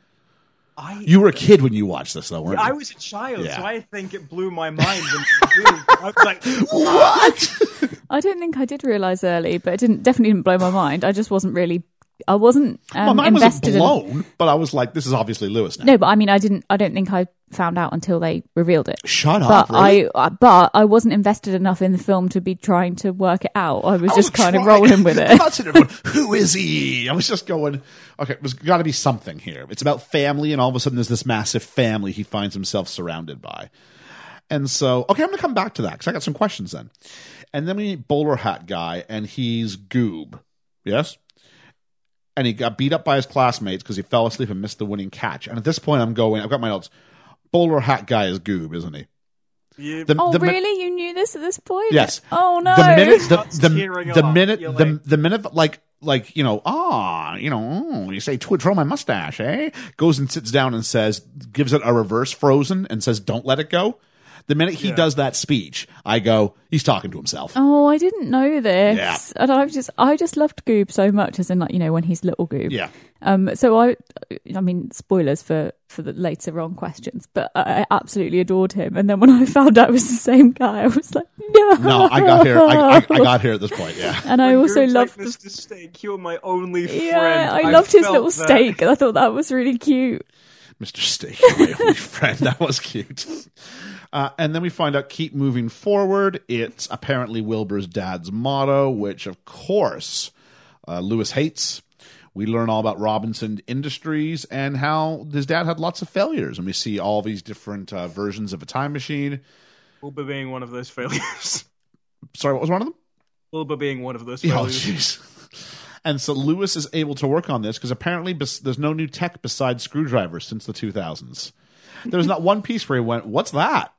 I You were a kid when you watched this, though, weren't I you? was a child, Yeah. so I think it blew my mind. When I was like, what? I don't think I did realize early, but it didn't definitely didn't blow my mind. I just wasn't really. I wasn't My um, mind wasn't invested in. blown, but I was like, "This is obviously Lewis now." No, but I mean, I didn't. I don't think I found out until they revealed it. Shut But up! really? I, uh, but I wasn't invested enough in the film to be trying to work it out. I was I just was kind of rolling with it. not sitting there going, who is he? I was just going, okay, there's got to be something here. It's about family, and all of a sudden there's this massive family he finds himself surrounded by. And so, okay, I'm going to come back to that because I got some questions then. And then we meet Bowler Hat Guy, and he's Goob. Yes? And he got beat up by his classmates because he fell asleep and missed the winning catch. And at this point, I'm going, I've got my notes. Bowler Hat Guy is Goob, isn't he? yeah, The- Oh, the mi- really? You knew this at this point? Yes. Oh no. The minute the Starts the, the minute You're the like- the minute like like you know ah you know oh, you say "Tw- twirl my mustache eh goes and sits down and says gives it a reverse frozen and says don't let it go. The minute he Yeah. does that speech, I go he's talking to himself. Oh, I didn't know this. Yeah. And I just, I just loved Goob so much, as in like you know when he's little Goob. Yeah. Um. So I, I mean, spoilers for for the later on questions, but I I absolutely adored him. And then when I found out it was the same guy, I was like, no. No, I got here. I, I, I got here at this point. Yeah. And I When also Groot's loved like, the Mr. Steak, you're my only friend. yeah, I loved his felt little that. steak. I thought that was really cute. Mr. Steak, my only friend. That was cute. Uh, and then we find out keep moving forward. It's apparently Wilbur's dad's motto, which of course uh, Lewis hates. We learn all about Robinson Industries and how his dad had lots of failures, and we see all these different uh, versions of a time machine. Wilbur being one of those failures. Sorry, what was one of them? Wilbur being one of those Oh, failures. jeez. And so Lewis is able to work on this because apparently bes- there's no new tech besides screwdrivers since the 2000s. There's not one piece where he went, "What's that?"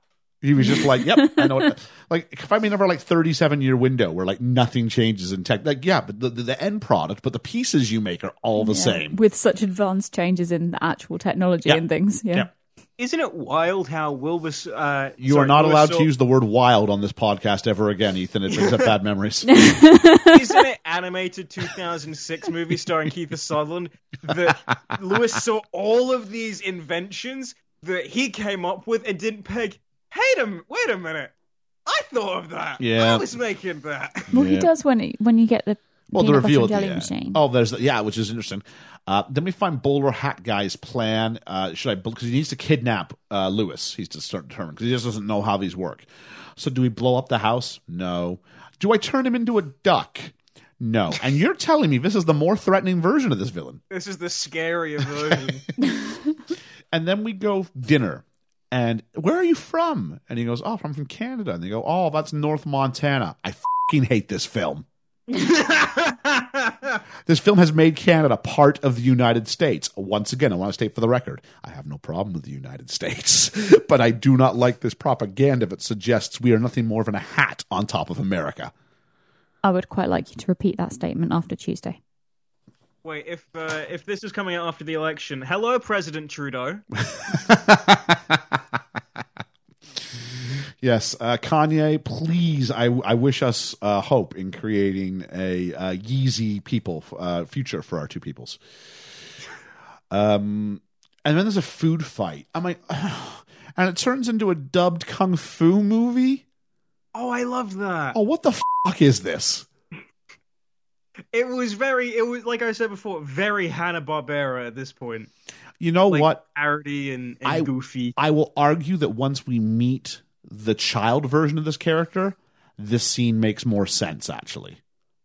He was just like, "Yep, I know." What, like, if I mean, over like thirty-seven year window where like nothing changes in tech, like yeah, but the, the, the end product, but the pieces you make are all the Yeah. same. with such advanced changes in the actual technology Yeah. and things. Yeah. Yeah. Isn't it wild how Wilbur? Uh, You sorry, are not Lewis allowed saw- to use the word "wild" on this podcast ever again, Ethan. It brings up bad memories. Isn't it animated 2006 movie starring Keith Sutherland that Lewis saw all of these inventions that he came up with and didn't peg? Wait a, wait a minute. I thought of that. Yeah. I was making that. Well, Yeah. he does when it, when you get the well, the peanut butter reveal and at the jelly end. machine. Oh, there's the, yeah, which is interesting. Uh, then we find Bowler Hat Guy's plan. Uh, should I because he needs to kidnap uh, Lewis? He's to start determined because he just doesn't know how these work. So, do we blow up the house? No. Do I turn him into a duck? No. And you're telling me this is the more threatening version of this villain. This is the scarier version. And then we go dinner. And where are you from? And he goes, Oh, I'm from Canada. And they go, Oh, that's North Montana. I fucking hate this film. This film has made Canada part of the United States. Once again, I want to state for the record, I have no problem with the United States, but I do not like this propaganda that suggests we are nothing more than a hat on top of America. I would quite like you to repeat that statement after Tuesday. Wait, if uh, if this is coming out after the election, hello, President Trudeau. Yes, uh, Kanye, please, I, I wish us uh, hope in creating a uh, Yeezy people uh, future for our two peoples. Um, and then there's a food fight. I'm like, and it turns into a dubbed kung fu movie. Oh, I love that. Oh, what the fuck is this? It was very. It was like I said before, very Hanna Barbera at this point. You know Like what? parody and, and I- goofy. I will argue that once we meet the child version of this character, this scene makes more sense, actually.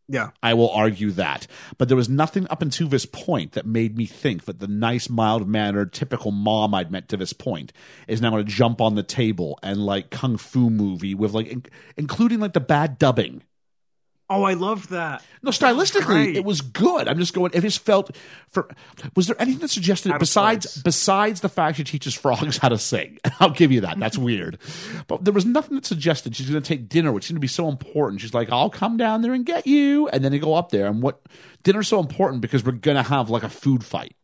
Yeah. I will argue that. But there was nothing up until this point that made me think that the nice, mild mannered, typical mom I'd met to this point is now going to jump on the table and like kung fu movie with like, in- including like the bad dubbing. Oh, I love that. No, stylistically, it was good. I'm just going. It just felt for. Was there anything that suggested of besides place. besides the fact she teaches frogs how to sing? I'll give you that. That's weird, but there was nothing that suggested she's going to take dinner, which seemed to be so important. She's like, "I'll come down there and get you," and then they go up there. And what dinner's so important because we're going to have like a food fight.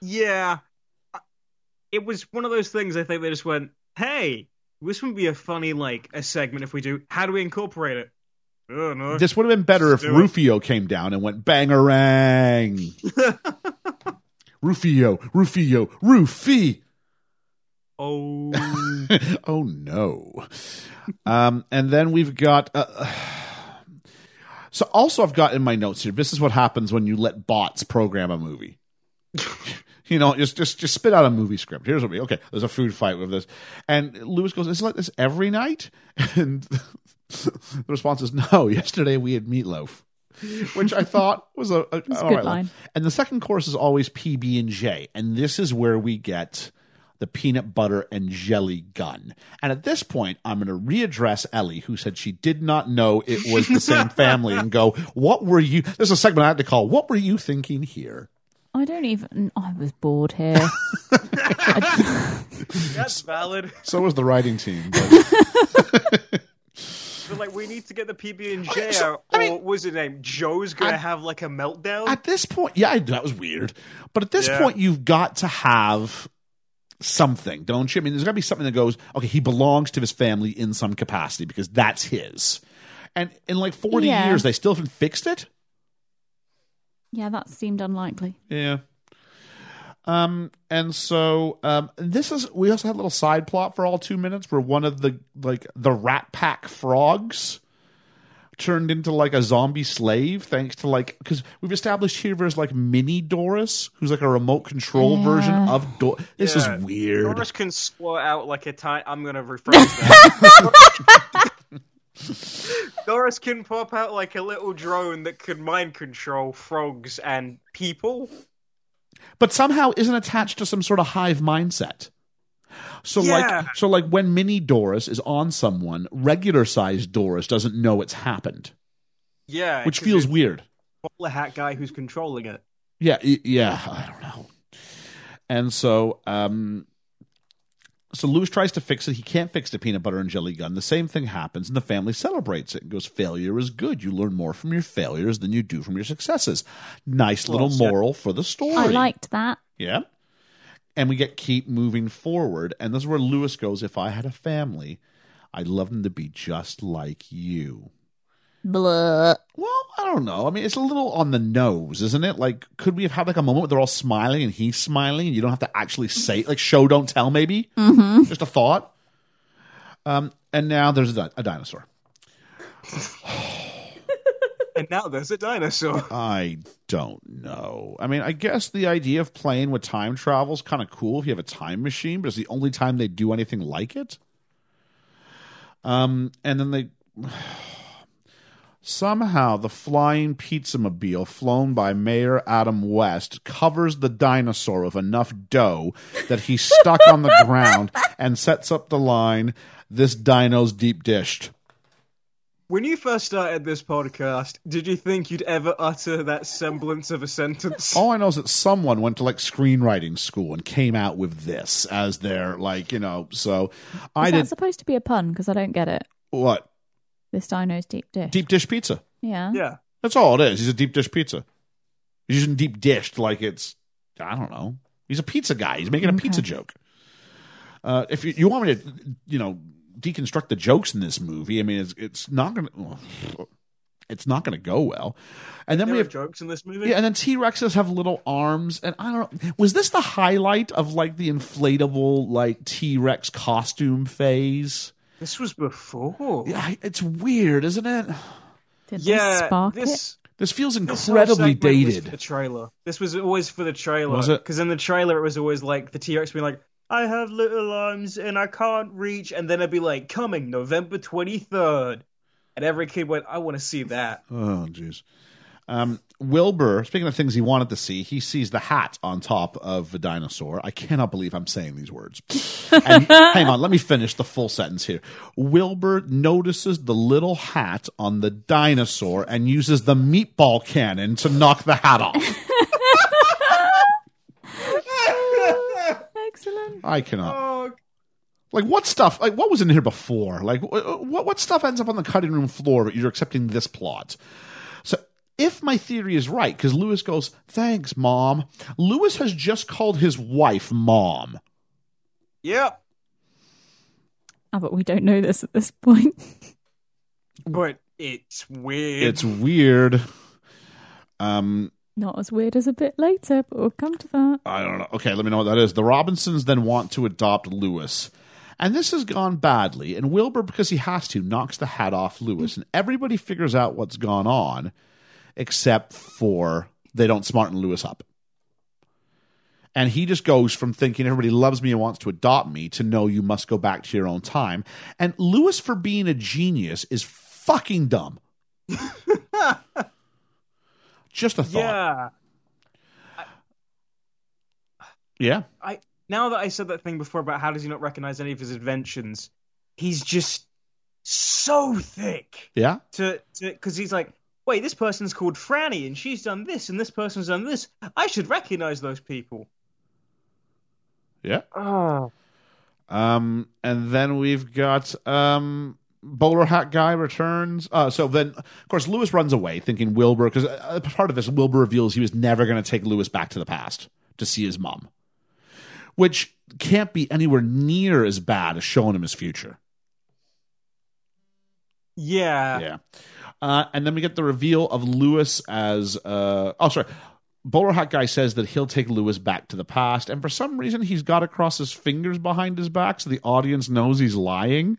Yeah. It was one of those things I think they just went, hey, this would be a funny, like, a segment if we do. How do we incorporate it? Oh, no. This would have been better if Let's it. Rufio came down and went bangarang. Rufio, Rufio, Rufi. oh. oh no. Um, and then we've got. Uh, so also, I've got in my notes here. This is what happens when you let bots program a movie. you know, just just just spit out a movie script. Here's what we okay. There's a food fight with this, and Lewis goes, "Is it like this every night?" And the response is, "No. Yesterday we had meatloaf." Which I thought was a, a, a good right line. And the second course is always PB and J, and this is where we get the peanut butter and jelly gun. And at this point, I'm going to readdress Ellie, who said she did not know it was the same family, and go, "What were you?" This is a segment I had to call. What were you thinking here? I don't even. I was bored here. That's valid. So was the writing team. But But, like, we need to get the PB and J so, out, I or mean- what was it name? Joe's gonna I- have like a meltdown. at this point, yeah, I, that was weird. But at this Yeah. point, you've got to have something, don't you? I mean, there's got to be something that goes, okay, he belongs to his family in some capacity because that's his. And in like 40 Yeah. years, they still haven't fixed it. Yeah, that seemed unlikely. Yeah. Um, and so um, this is we also had a little side plot for all two minutes where one of the like the Rat Pack frogs turned into like a zombie slave thanks to like because we've established here there's like mini Doris who's like a remote control Yeah. version of Doris. This Yeah. is weird. Doris can squirt out like a tiny. I'm gonna rephrase that. Doris can pop out like a little drone that can mind control frogs and people. but somehow isn't attached to some sort of hive mindset. So Yeah. like so like when mini Doris is on someone, regular sized Doris doesn't know it's happened, Yeah, Which feels weird. the hat guy who's controlling it. Yeah, yeah, I don't know. And so um So Lewis tries to fix it. He can't fix the peanut butter and jelly gun. The same thing happens, and the family celebrates it and goes, Failure is good. You learn more from your failures than you do from your successes. Nice little Well said. moral for the story. I liked that. Yeah. And we get keep moving forward. And this is where Lewis goes, If I had a family, I'd love them to be just like you. Blah. Well, I don't know. I mean, it's a little on the nose, isn't it? Like, could we have had like a moment where they're all smiling and he's smiling and you don't have to actually say like show don't tell maybe? Mm-hmm. Just a thought. Um, and now there's a, di- a dinosaur. And now there's a dinosaur. I don't know. I mean, I guess the idea of playing with time travel is kind of cool if you have a time machine, but it's the only time they do anything like it. Um, and then they somehow the flying pizza mobile flown by Mayor Adam West covers the dinosaur with enough dough that he's stuck on the ground and sets up the line. This dino's deep dished. When you first started this podcast, did you think you'd ever utter that semblance of a sentence? All I know is that someone went to like screenwriting school and came out with this as their like you know. So I Is that did supposed to be a pun? Because I don't get it. what This dino's deep dish. deep dish pizza. Yeah. Yeah. That's all it is. He's a deep dish pizza. He's using deep dished like it's I don't know. He's a pizza guy. He's making a pizza joke. Uh, if you, you want me to, you know, deconstruct the jokes in this movie, I mean, it's it's not gonna. It's not going to go well, and then There we have jokes in this movie. Yeah, and then T Rexes have little arms, and I don't know. Was this the highlight of like the inflatable like T Rex costume phase? This was before. Yeah, it's weird, isn't it? Did Yeah, this spark it? this This feels this whole incredibly segment was dated. for the trailer. This was always for the trailer. Was it? Because in the trailer, it was always like the T Rex being like, "I have little arms and I can't reach," and then it'd be like, "Coming November twenty third. and every kid went, "I want to see that." Oh, jeez. Um, Wilbur, speaking of things he wanted to see, he sees the hat on top of the dinosaur. I cannot believe I'm saying these words. and, hang on, let me finish the full sentence here. Wilbur notices the little hat on the dinosaur and uses the meatball cannon to knock the hat off. Excellent. I cannot. Oh, Like what stuff? Like what was in here before? Like what what stuff ends up on the cutting room floor? But you're accepting this plot. So if my theory is right, because Lewis goes, "Thanks, mom." Lewis has just called his wife mom. yep. Oh, but we don't know this at this point. But it's weird. It's weird. Um, Not as weird as a bit later, but we'll come to that. I don't know. Okay, let me know what that is. The Robinsons then want to adopt Lewis. And this has gone badly. And Wilbur, because he has to, knocks the hat off Lewis. And everybody figures out what's gone on, except for they don't smarten Lewis up. And he just goes from thinking everybody loves me and wants to adopt me to know you must go back to your own time. And Lewis, for being a genius, is fucking dumb. just a thought. yeah. Yeah. I now that I said that thing before about how does he not recognize any of his inventions, he's just so thick Yeah. to because he's like, wait, this person's called Franny and she's done this and this person's done this. I should recognize those people. Yeah. Oh, Um, and then we've got um, bowler hat guy returns. Uh, so then, of course, Lewis runs away, thinking Wilbur, because uh, part of this, Wilbur reveals he was never going to take Lewis back to the past to see his mom, which can't be anywhere near as bad as showing him his future. yeah. Yeah. Uh, and then we get the reveal of Lewis as uh, oh sorry. Bowler hat guy says that he'll take Lewis back to the past, and for some reason he's got to cross his fingers behind his back so the audience knows he's lying.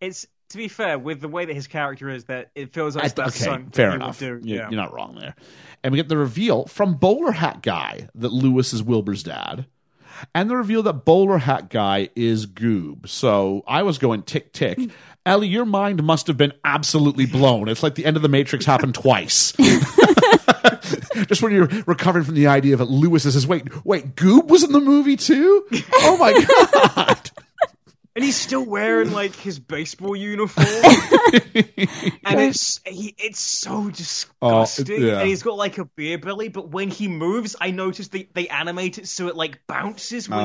It's to be fair with the way that his character is, that it feels like I- that's okay, fair enough. do. You- yeah. You're not wrong there. And we get the reveal from Bowler Hat Guy that Lewis is Wilbur's dad, and the reveal that Bowler Hat Guy is Goob. So I was going tick tick. Ellie, your mind must have been absolutely blown. It's like the end of the Matrix happened twice. Just when you're recovering from the idea that Lewis is his wait, wait, Goob was in the movie too? Oh my god. And he's still wearing like his baseball uniform, and it's he, it's so oh, disgusting. yeah. And he's got like a beer belly, but when he moves, I noticed they, they animate it so it like bounces. When Oh. he,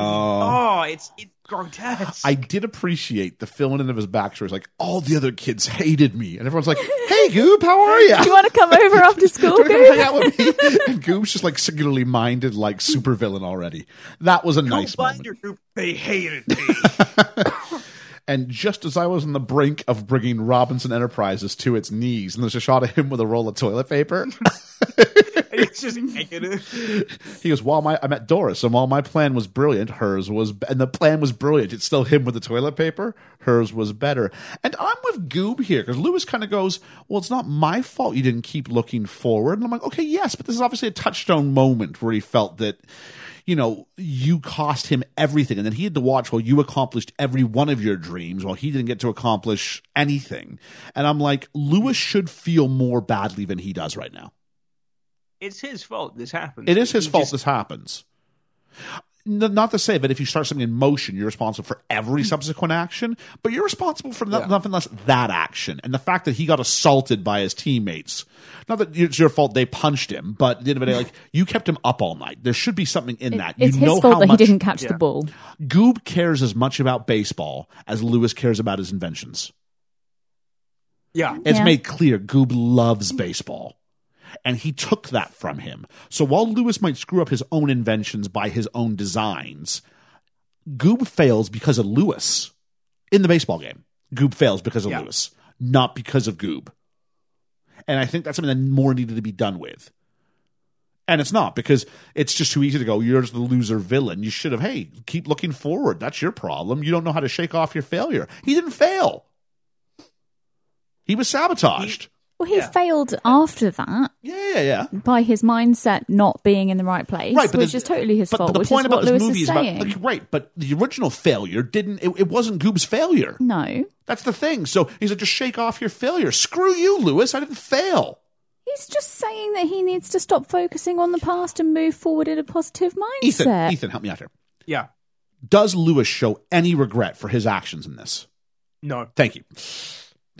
oh, it's it, grotesque. I did appreciate the filling in of his backstory. It's like all the other kids hated me, and everyone's like, "Hey, Goob, how are you?" Do you want to come over after school, Do you come hang out with me? And Goob's just like singularly minded, like supervillain already. That was a Go nice find moment. your group. They hated me. And just as I was on the brink of bringing Robinson Enterprises to its knees, and there's a shot of him with a roll of toilet paper. he's just. He goes, "While my I met Doris, and while my plan was brilliant, hers was, and the plan was brilliant. It's still him with the toilet paper. Hers was better." And I'm with Goob here because Lewis kind of goes, "Well, it's not my fault you didn't keep looking forward." And I'm like, "Okay, yes, but this is obviously a touchstone moment where he felt that." You know, you cost him everything, and then he had to watch while you accomplished every one of your dreams while he didn't get to accomplish anything. And I'm like, Lewis should feel more badly than he does right now. It's his fault this happens. It is his He fault just- this happens. N- Not to say that if you start something in motion, you're responsible for every subsequent action, but you're responsible for no- Yeah. nothing less that action. And the fact that he got assaulted by his teammates, not that it's your fault they punched him, but at the end of the day, like you kept him up all night. There should be something in that. It's you know his fault how that much he didn't catch Yeah. the ball. Goob cares as much about baseball as Lewis cares about his inventions. Yeah. It's Yeah. made clear Goob loves baseball. And he took that from him. So while Lewis might screw up his own inventions by his own designs, Goob fails because of Lewis in the baseball game. Goob fails because of Yeah. Lewis, not because of Goob. And I think that's something that more needed to be done with. And it's not because it's just too easy to go, you're just the loser villain. You should have, hey, keep looking forward. That's your problem. You don't know how to shake off your failure. He didn't fail. He was sabotaged. Well, he Yeah. failed after that yeah, yeah, yeah. by his mindset not being in the right place, Right, but which the- is totally his but, fault. but the which point is about what this Lewis movie is is about saying. like, right, but the original failure didn't. It, it wasn't Goob's failure. no, That's the thing. So he's like, just shake off your failure. Screw you, Lewis. I didn't fail. he's just saying that he needs to stop focusing on the past and move forward in a positive mindset. Ethan, Ethan, help me out here. Yeah. Does Lewis show any regret for his actions in this? No. Thank you.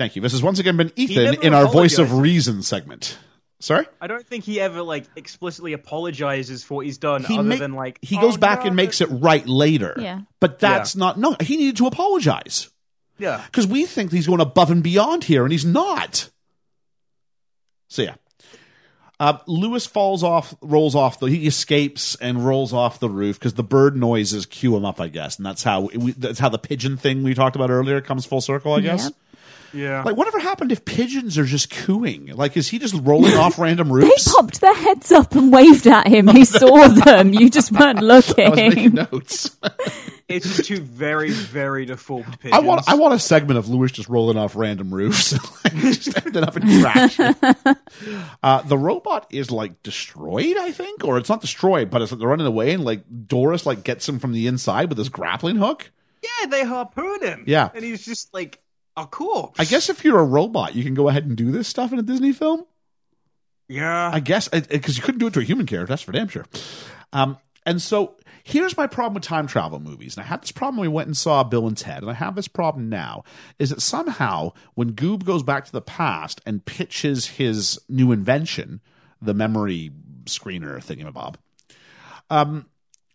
Thank you. This has once again been Ethan in our voice of reason segment. Sorry? I don't think he ever like explicitly apologizes for what he's done, He other make- than like he "Oh, goes back no, and makes it right later. Yeah. But that's not no, he needed to apologize. Yeah. because we think he's going above and beyond here, and he's not. So yeah, uh, Lewis falls off, rolls off the, he escapes and rolls off the roof because the bird noises cue him up, I guess, and that's how we, that's how the pigeon thing we talked about earlier comes full circle, I guess. Yep. Yeah. Like, whatever happened if pigeons are just cooing? Like, is he just rolling off random roofs? They popped their heads up and waved at him. He saw them. You just weren't I was making looking. notes. it's just two very, very deformed pigeons. I want I want a segment of Lewis just rolling off random roofs, like just ending up in traction. uh, the robot is like destroyed, I think, or it's not destroyed, but it's like, they're running away, and like Doris like gets him from the inside with his grappling hook. Yeah, they harpoon him. Yeah. And he's just like a corpse. I guess if you're a robot, you can go ahead and do this stuff in a Disney film. Yeah. I guess because you couldn't do it to a human character. That's for damn sure. Um, and so here's my problem with time travel movies. And I had this problem when we went and saw Bill and Ted, and I have this problem now. Is that somehow when Goob goes back to the past and pitches his new invention, the memory screener thingamabob, um,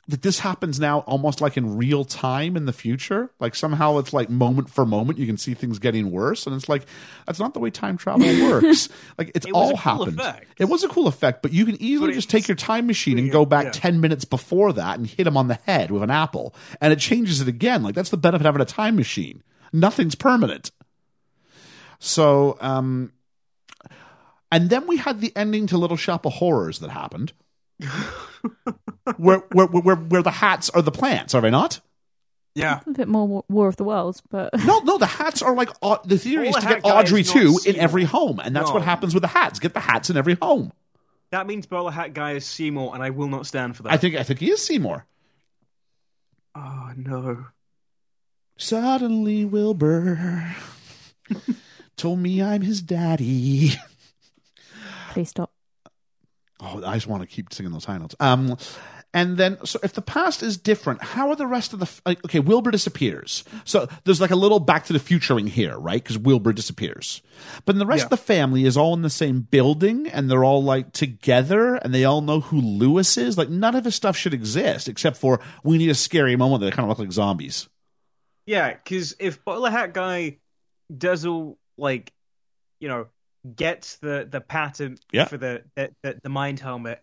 that this happens now almost like in real time in the future. Like somehow it's like moment for moment, you can see things getting worse, and it's like that's not the way time travel works. like it's It all cool happened. It was a cool effect, but you can easily just take your time machine and go back yeah. 10 minutes before that and hit him on the head with an apple, and it changes it again. Like, that's the benefit of having a time machine. Nothing's permanent. So, um, and then we had the ending to Little Shop of Horrors that happened, where, where, where, where the hats are the plants, are they not? Yeah. A bit more War- War of the Worlds, but No, no, the hats are like Au- the theory All is to hat get Audrey is too in every home, and that's No. what happens with the hats. Get the hats in every home. That means Bowler Hat Guy is Seymour, and I will not stand for that. I think I think he is Seymour. Oh no. Suddenly, Wilbur told me I'm his daddy. please stop. Oh, I just want to keep singing those high notes. Um, and then, so if the past is different, how are the rest of the? Like, okay, Wilbur disappears. So there's like a little Back to the Futuring here, right? Because Wilbur disappears. But the rest Yeah. of the family is all in the same building, and they're all like together, and they all know who Lewis is. Like none of his stuff should exist, except for we need a scary moment that kind of look like zombies. Yeah, because if Bowler Hat Guy does all like, you know, gets the the patent Yeah. for the, the the mind helmet,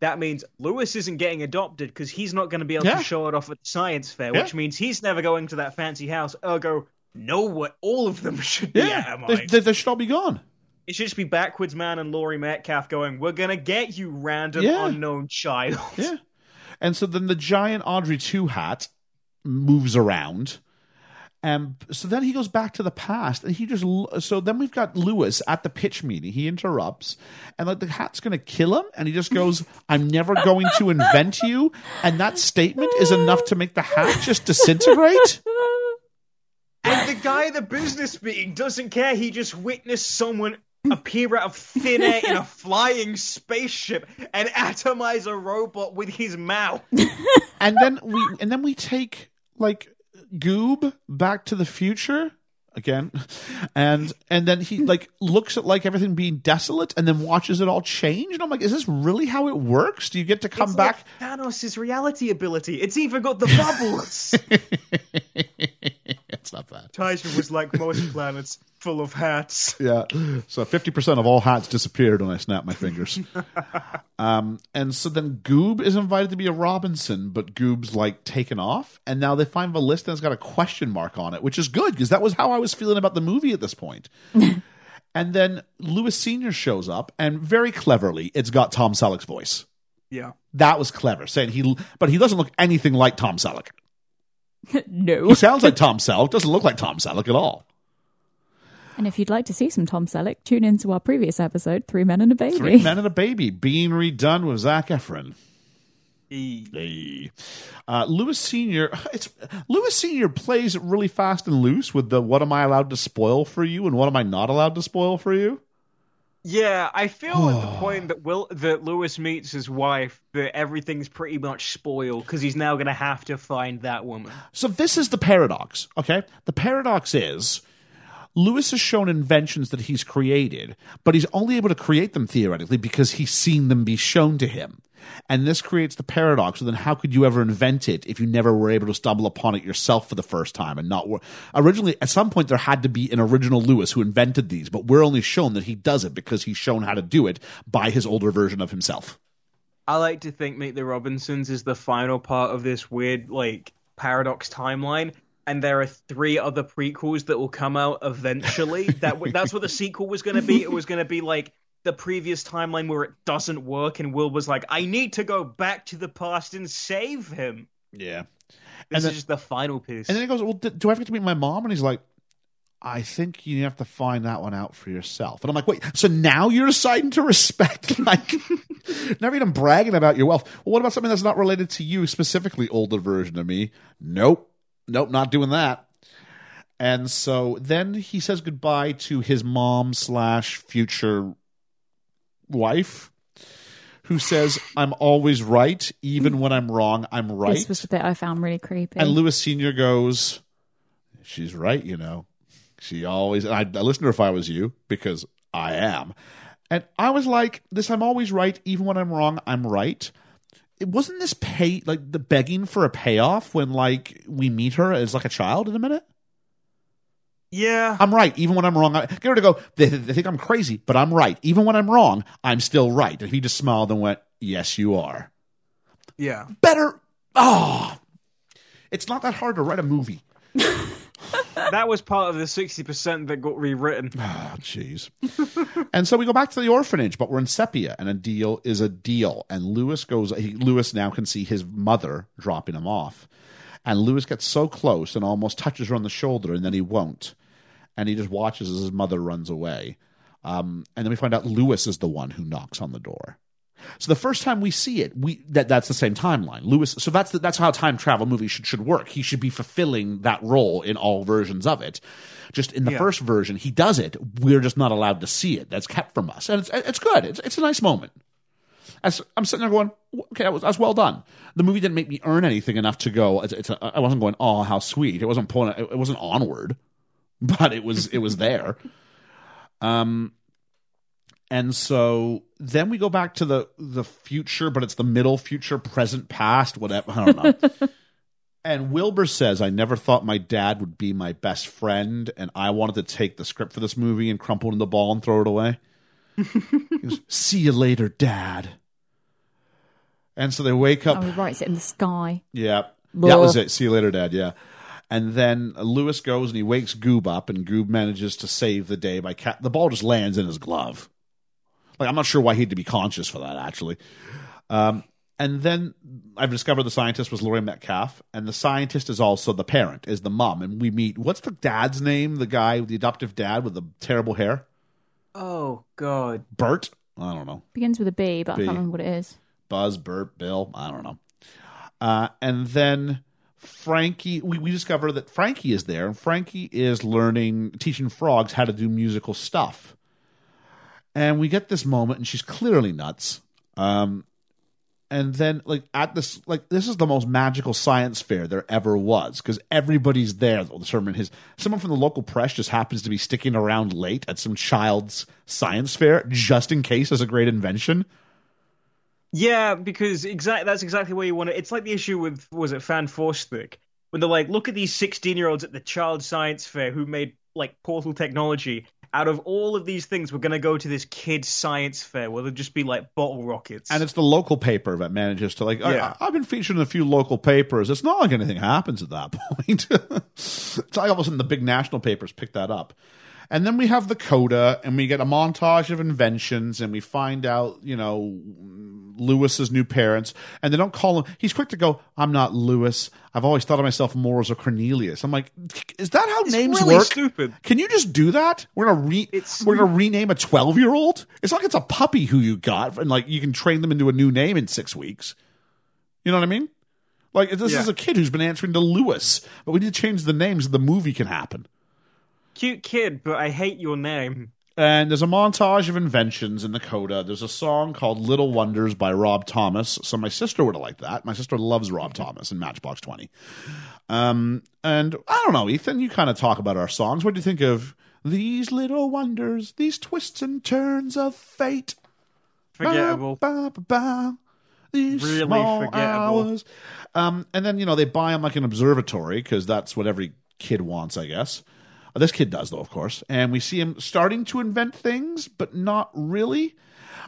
that means Lewis isn't getting adopted because he's not going to be able Yeah. to show it off at the science fair, Yeah. which means he's never going to that fancy house. Ergo, no, what all of them should be Yeah, Adamite. they, they, they should all be gone. It should just be Backwards Man and Laurie Metcalf going, "We're gonna get you, random unknown child." Yeah. And so then the giant Audrey 2 hat moves around. And so then he goes back to the past and he just so then we've got Lewis at the pitch meeting. He interrupts and like the hat's going to kill him and he just goes, "I'm never going to invent you." And that statement is enough to make the hat just disintegrate. And the guy at the business meeting doesn't care. He just witnessed someone appear out of thin air in a flying spaceship and atomize a robot with his mouth. and then we and then we take like Goob back to the future again, and and then he like looks at like everything being desolate, and then watches it all change. And I'm like, is this really how it works? Do you get to come It's back? like Thanos' reality ability. It's even got the bubbles. it's not bad. Titan was like most planets, full of hats. Yeah. So 50% of all hats disappeared when I snapped my fingers. um, and so then Goob is invited to be a Robinson, but Goob's like taken off. And now they find the list and it's got a question mark on it, which is good because that was how I was feeling about the movie at this point. and then Lewis Sr. shows up and very cleverly, it's got Tom Selleck's voice. Yeah. That was clever, saying he, but he doesn't look anything like Tom Selleck. no. He sounds like Tom Selleck, doesn't look like Tom Selleck at all. And if you'd like to see some Tom Selleck, tune into our previous episode, Three Men and a Baby. Three Men and a Baby being redone with Zac Efron. Hey. Uh, Lewis Senior, it's Lewis Senior plays it really fast and loose with the "What am I allowed to spoil for you?" and "What am I not allowed to spoil for you?" Yeah, I feel at the point that Will that Lewis meets his wife that everything's pretty much spoiled because he's now going to have to find that woman. So this is the paradox. Okay, the paradox is Lewis has shown inventions that he's created, but he's only able to create them theoretically because he's seen them be shown to him. And this creates the paradox. So then, how could you ever invent it if you never were able to stumble upon it yourself for the first time and not? Originally, at some point, there had to be an original Lewis who invented these, but we're only shown that he does it because he's shown how to do it by his older version of himself. I like to think Meet the Robinsons is the final part of this weird like paradox timeline. And there are three other prequels that will come out eventually. that w- that's what the sequel was going to be. It was going to be like the previous timeline where it doesn't work, and Will was like, "I need to go back to the past and save him." Yeah. This And then- is just the final piece. And then he goes, "Well, d- do I have to meet my mom?" And he's like, "I think you have to find that one out for yourself." And I'm like, "Wait, so now you're deciding to respect like never even bragging about your wealth? Well, what about something that's not related to you specifically, older version of me? Nope, nope, not doing that." And so then he says goodbye to his mom slash future wife, who says, "I'm always right, even when I'm wrong. I'm right." This was the bit I found really creepy. And Lewis Senior goes, "She's right, you know. She always." And I, I listen to her if I was you because I am. And I was like, "This, I'm always right, even when I'm wrong. I'm right." It wasn't this pay like the begging for a payoff when like we meet her as like a child in a minute. Yeah, I'm right, even when I'm wrong. I, get her to go. They, they think I'm crazy, but I'm right, even when I'm wrong. I'm still right. And he just smiled and went, "Yes, you are." yeah. Better. Oh, it's not that hard to write a movie. that was part of the sixty percent that got rewritten. Oh, jeez. and so we go back to the orphanage, but we're in Sepia, and a deal is a deal. And Lewis goes. He, Lewis now can see his mother dropping him off, and Lewis gets so close and almost touches her on the shoulder, and then he won't, and he just watches as his mother runs away. Um, and then we find out Lewis is the one who knocks on the door. So the first time we see it, we that that's the same timeline. Lewis. So that's the, that's how time travel movies should should work. He should be fulfilling that role in all versions of it. Just in the Yeah. first version, he does it. We're just not allowed to see it. That's kept from us, and it's it's good. It's it's a nice moment. As I'm sitting there going, okay, that was, that's well done. The movie didn't make me earn anything enough to go. It's, it's a, I wasn't going, oh, how sweet. It wasn't pulling. It, it wasn't onward, but it was it was there. Um, and so then we go back to the the future, but it's the middle future, present, past, whatever. I don't know. And Wilbur says, I never thought my dad would be my best friend, and I wanted to take the script for this movie and crumple it in the ball and throw it away. he goes, See you later, Dad. And so they wake up. Oh, he writes it in the sky. Yeah. Blah. That was it. See you later, Dad. Yeah. And then Lewis goes and he wakes Goob up, and Goob manages to save the day by cat. The ball just lands in his glove. Like I'm not sure why he had to be conscious for that actually. Um, and then I've discovered the scientist was Laurie Metcalf, and the scientist is also the parent, is the mom, and we meet. What's the dad's name? The guy, the adoptive dad with the terrible hair, Oh God. Bert. I don't know. Begins with a B, but B. I can't remember what it is. Buzz, Bert, Bill, I don't know. Uh, and then Frankie, we, we discover that Frankie is there, and Frankie is learning, teaching frogs how to do musical stuff. And we get this moment, and she's clearly nuts. Um, and then, like at this, like this is the most magical science fair there ever was because everybody's there. The determine his someone from the local press just happens to be sticking around late at some child's science fair just in case as a great invention. Yeah, because exactly that's exactly where you want it. It's like the issue with was it Fan Forstick when they're like, look at these sixteen year olds at the Child Science Fair who made like portal technology. Out of all of these things, we're gonna go to this kid science fair where there'll just be like bottle rockets. and it's the local paper that manages to like Yeah. I, have been featured in a few local papers it's not like anything happens at that point it's like all of a sudden the big national papers pick that up and then we have the coda and we get a montage of inventions and we find out you know lewis's new parents and they don't call him he's quick to go i'm not lewis i've always thought of myself more as a cornelius i'm like is that how It's names really work stupid. can you just do that? We're gonna re It's- we're gonna rename a twelve year old. It's like it's a puppy who you got, and like you can train them into a new name in six weeks. You know what I mean? Like this Yeah. is a kid who's been answering to Lewis, but we need to change the names. so The movie can happen. Cute kid, but I hate your name. And there's a montage of inventions in the coda. There's a song called Little Wonders by Rob Thomas. So my sister would have liked that. My sister loves Rob Thomas and Matchbox 20. Um, and I don't know, Ethan, you kind of talk about our songs. What do you think of these little wonders, these twists and turns of fate? Forgettable. Ba, ba, ba, these Really small forgettable. hours. Um, and then, you know, they buy him like an observatory because that's what every kid wants, I guess. Uh, This kid does, though, of course. And we see him starting to invent things, but not really.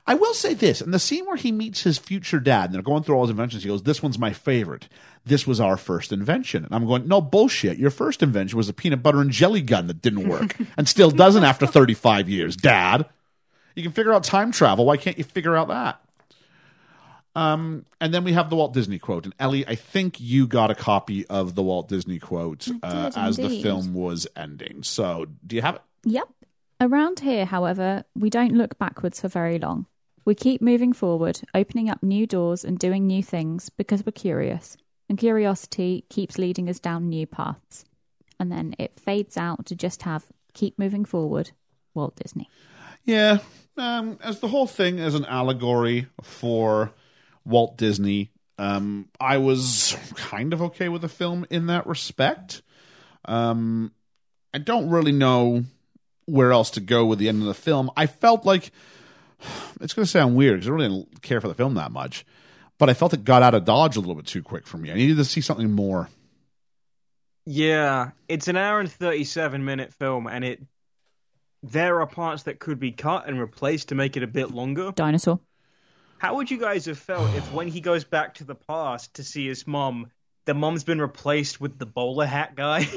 I will say this in the scene where he meets his future dad, and they're going through all his inventions, he goes, This one's my favorite. This was our first invention. And I'm going, No, bullshit. Your first invention was a peanut butter and jelly gun that didn't work and still doesn't after 35 years, dad. You can figure out time travel. Why can't you figure out that? Um, and then we have the Walt Disney quote. And Ellie, I think you got a copy of the Walt Disney quote uh, as the film was ending. So do you have it? Yep. Around here, however, we don't look backwards for very long. We keep moving forward, opening up new doors and doing new things because we're curious. And curiosity keeps leading us down new paths. And then it fades out to just have keep moving forward, Walt Disney. Yeah. Um, as the whole thing is an allegory for Walt Disney, um, I was kind of okay with the film in that respect. Um, I don't really know where else to go with the end of the film. I felt like it's going to sound weird because I really didn't care for the film that much, but I felt it got out of Dodge a little bit too quick for me. I needed to see something more. Yeah, it's an hour and 37 minute film, and it there are parts that could be cut and replaced to make it a bit longer. Dinosaur. How would you guys have felt if, when he goes back to the past to see his mom, the mom's been replaced with the bowler hat guy?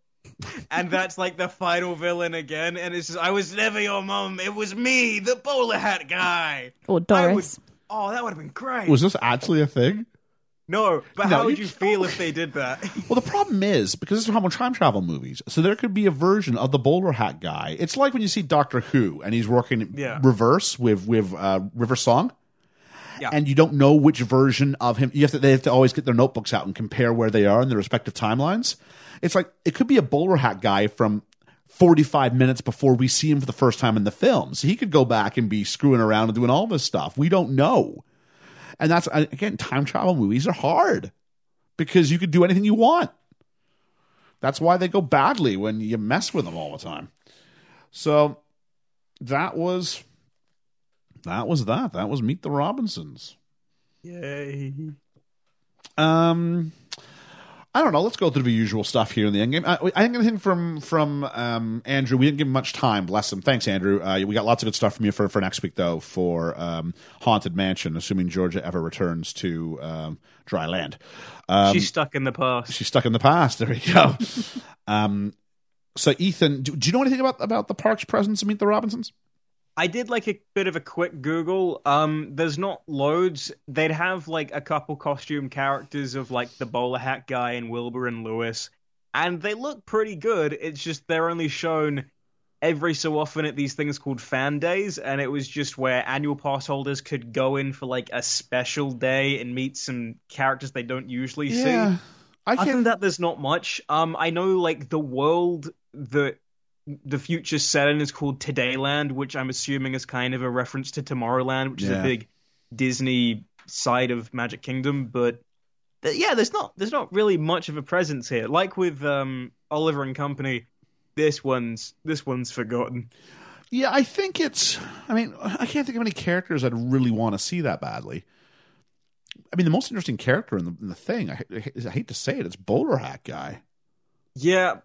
and that's like the final villain again, and it's just, I was never your mom, it was me, the bowler hat guy. Or I would- Doris. oh, that would have been great. Was this actually a thing? no, but No, how would you you feel if they did that? Well, the problem is because this is how much time travel movies. So there could be a version of the bowler hat guy. It's like when you see Doctor Who and he's working Yeah. reverse with with uh, River Song, Yeah. and you don't know which version of him. You have to they have to always get their notebooks out and compare where they are in their respective timelines. It's like it could be a bowler hat guy from. 45 minutes before we see him for the first time in the film. So he could go back and be screwing around and doing all this stuff. We don't know. And that's, again, time travel movies are hard because you could do anything you want. That's why they go badly when you mess with them all the time. So that was that was that. That was Meet the Robinsons. Yay. Um I don't know. Let's go through the usual stuff here in the end game. I, I think anything from from um, Andrew. We didn't give him much time. Bless him. Thanks, Andrew. Uh, we got lots of good stuff from you for, for next week, though. For um, Haunted Mansion, assuming Georgia ever returns to um, dry land. Um, She's stuck in the past. she's stuck in the past. There we go. um, so, Ethan, do, do you know anything about about the park's presence in Meet the Robinsons? I did like a bit of a quick Google. Um, there's not loads. They'd have like a couple costume characters of like the bowler hat guy and Wilbur and Lewis, and they look pretty good. It's just they're only shown every so often at these things called fan days, and it was just where annual pass holders could go in for like a special day and meet some characters they don't usually see. I Other than that, there's not much. Um, I know like the world that the future set in is called Todayland, which I'm assuming is kind of a reference to Tomorrowland, which is a big Disney side of Magic Kingdom. But th- yeah, there's not there's not really much of a presence here. Like with um, Oliver and Company, this one's this one's forgotten. Yeah, I think it's. I mean, I can't think of any characters I'd really want to see that badly. I mean, the most interesting character in the, in the thing, I, I hate to say it, it's Bowler Hat Guy. Yeah,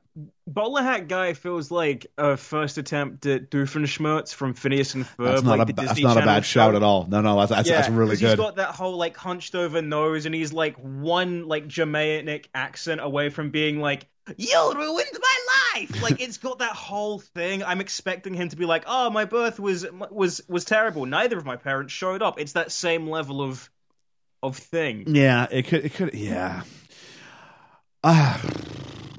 Bowler Hat Guy feels like a first attempt at Doofenshmirtz from Phineas and Ferb. That's not, like a, that's not a bad show. shout at all. No, no, that's, that's, that's really good. He's got that whole like hunched over nose, and he's like one like Germanic accent away from being like, "You ruined my life." Like it's got that whole thing. I'm expecting him to be like, "Oh, my birth was was was terrible. Neither of my parents showed up." It's that same level of of thing. Yeah, it could. It could. Yeah. Ah,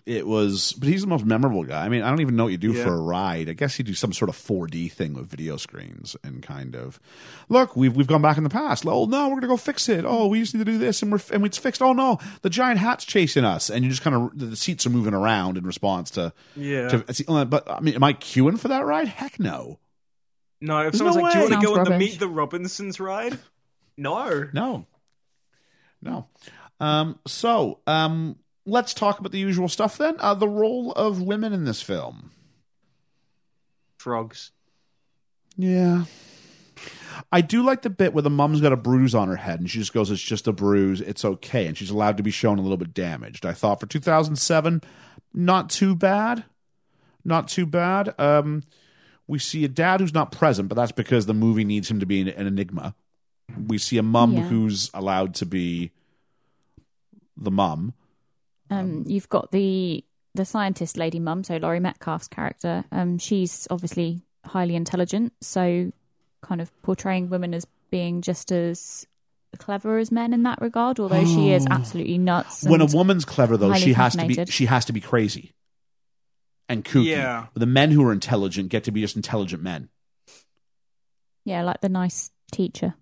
it was. But he's the most memorable guy. I mean, I don't even know what you do Yeah. for a ride. I guess you do some sort of 4D thing with video screens and kind of look. We've we've gone back in the past. Oh no, we're gonna go fix it. Oh, we just need to do this, and we're and it's fixed. Oh no, the giant hat's chasing us, and you just kind of the seats are moving around in response to. Yeah. to it's only- but I mean, am I queuing for that ride? Heck no. no, if There's someone's no like, "Do you want to go Sounds on the. Meet the Robinsons ride?" No. No. No. Um, so, um, let's talk about the usual stuff then. Uh, the role of women in this film. Frogs. Yeah. I do like the bit where the mom's got a bruise on her head and she just goes, It's just a bruise. It's okay. And she's allowed to be shown a little bit damaged. I thought for 2007, not too bad. Not too bad. Um, we see a dad who's not present, but that's because the movie needs him to be an, an enigma. We see a mum Yeah. who's allowed to be the mum. Um, you've got the the scientist lady mum, so Laurie Metcalf's character. Um, she's obviously highly intelligent, so kind of portraying women as being just as clever as men in that regard. Although she is absolutely nuts. when a woman's clever though she has to be she has to be crazy and kooky Yeah. the men who are intelligent get to be just intelligent men yeah, like the nice teacher.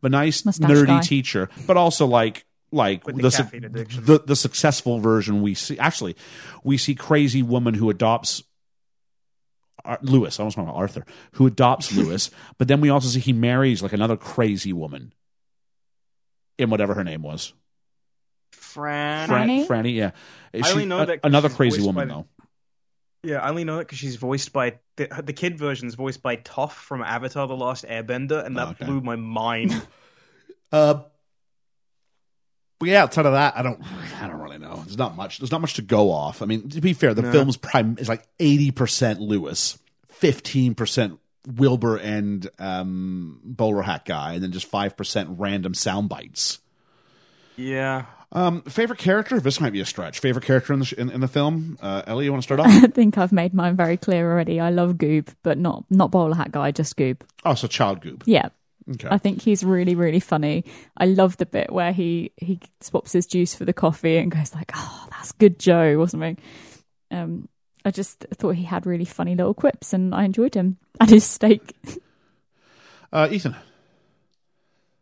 the nice Mustache nerdy guy. teacher but also like like With the the, caffeine addiction. the the successful version we see actually we see crazy woman who adopts Ar- Lewis, I almost want Arthur, who adopts Lewis, but then we also see he marries like another crazy woman in whatever her name was. Fran. Fran- Franny? Franny, yeah. I only know a- that 'cause another crazy woman by- though. Yeah, I only know it because she's voiced by the, the kid version's voiced by Toph from Avatar: The Last Airbender, and that Oh, okay. blew my mind. Uh, but yeah, outside of that, I don't, I don't really know. There's not much. There's not much to go off. I mean, to be fair, the No. film's prime is like eighty percent Lewis, fifteen percent Wilbur and um, bowler hat guy, and then just five percent random sound bites. yeah, Um, favorite character? This might be a stretch. Favorite character in the sh- in, in the film? Uh, Ellie, you want to start off? I think I've made mine very clear already. I love Goob, but not not bowler hat guy, just Goob. oh, so Child Goob. Yeah, Okay. I think he's really really funny. I love the bit where he he swaps his juice for the coffee and goes like, "Oh, that's good, Joe," or something. Um, I just thought he had really funny little quips, and I enjoyed him and his steak. Uh, Ethan.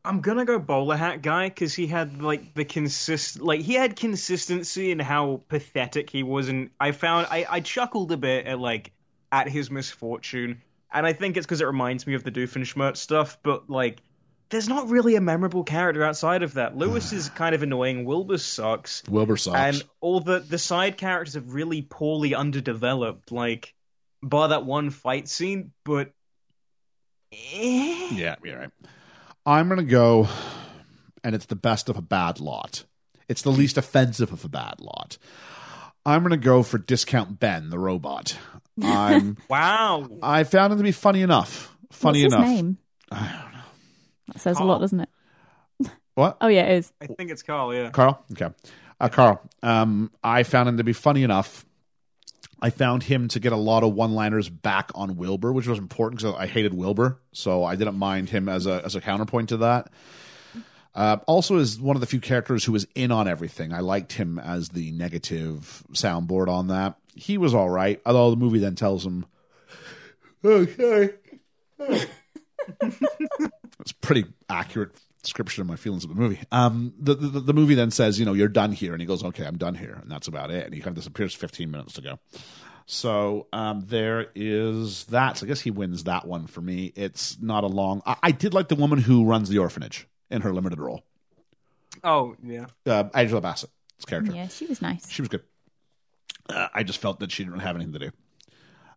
I'm gonna go bowler hat guy because he had like the consist, like he had consistency in how pathetic he was, and I found I I chuckled a bit at like at his misfortune, and I think it's because it reminds me of the Doofenshmirtz stuff, but like. There's not really a memorable character outside of that. Lewis is kind of annoying. Wilbur sucks. Wilbur sucks. and all the the side characters are really poorly underdeveloped like bar that one fight scene but eh. Yeah, you're right. I'm gonna go, and it's the best of a bad lot. It's the least offensive of a bad lot. I'm going to go for Discount Ben, the robot. I'm. Wow. I found him to be funny enough. Funny What's enough. his name? I don't know. That says a lot, doesn't it? What? Oh yeah, it is. I think it's Carl, yeah. Carl? Okay. Uh, Carl, um, I found him to be funny enough. I found him to get a lot of one-liners back on Wilbur, which was important because I hated Wilbur, so I didn't mind him as a as a counterpoint to that. Uh, also, is one of the few characters who was in on everything. I liked him as the negative soundboard on that. He was all right, although the movie then tells him, "Okay." It's pretty accurate description of my feelings of the movie. Um, the, the the movie then says, you know, you're done here, and he goes, okay, I'm done here, and that's about it. And he kind of disappears 15 minutes to go. So um, there is that. So I guess he wins that one for me. It's not a long. I, I did like the woman who runs the orphanage in her limited role, Oh, yeah. uh, Angela Bassett's character. Yeah, she was nice. She was good. Uh, I just felt that she didn't have anything to do.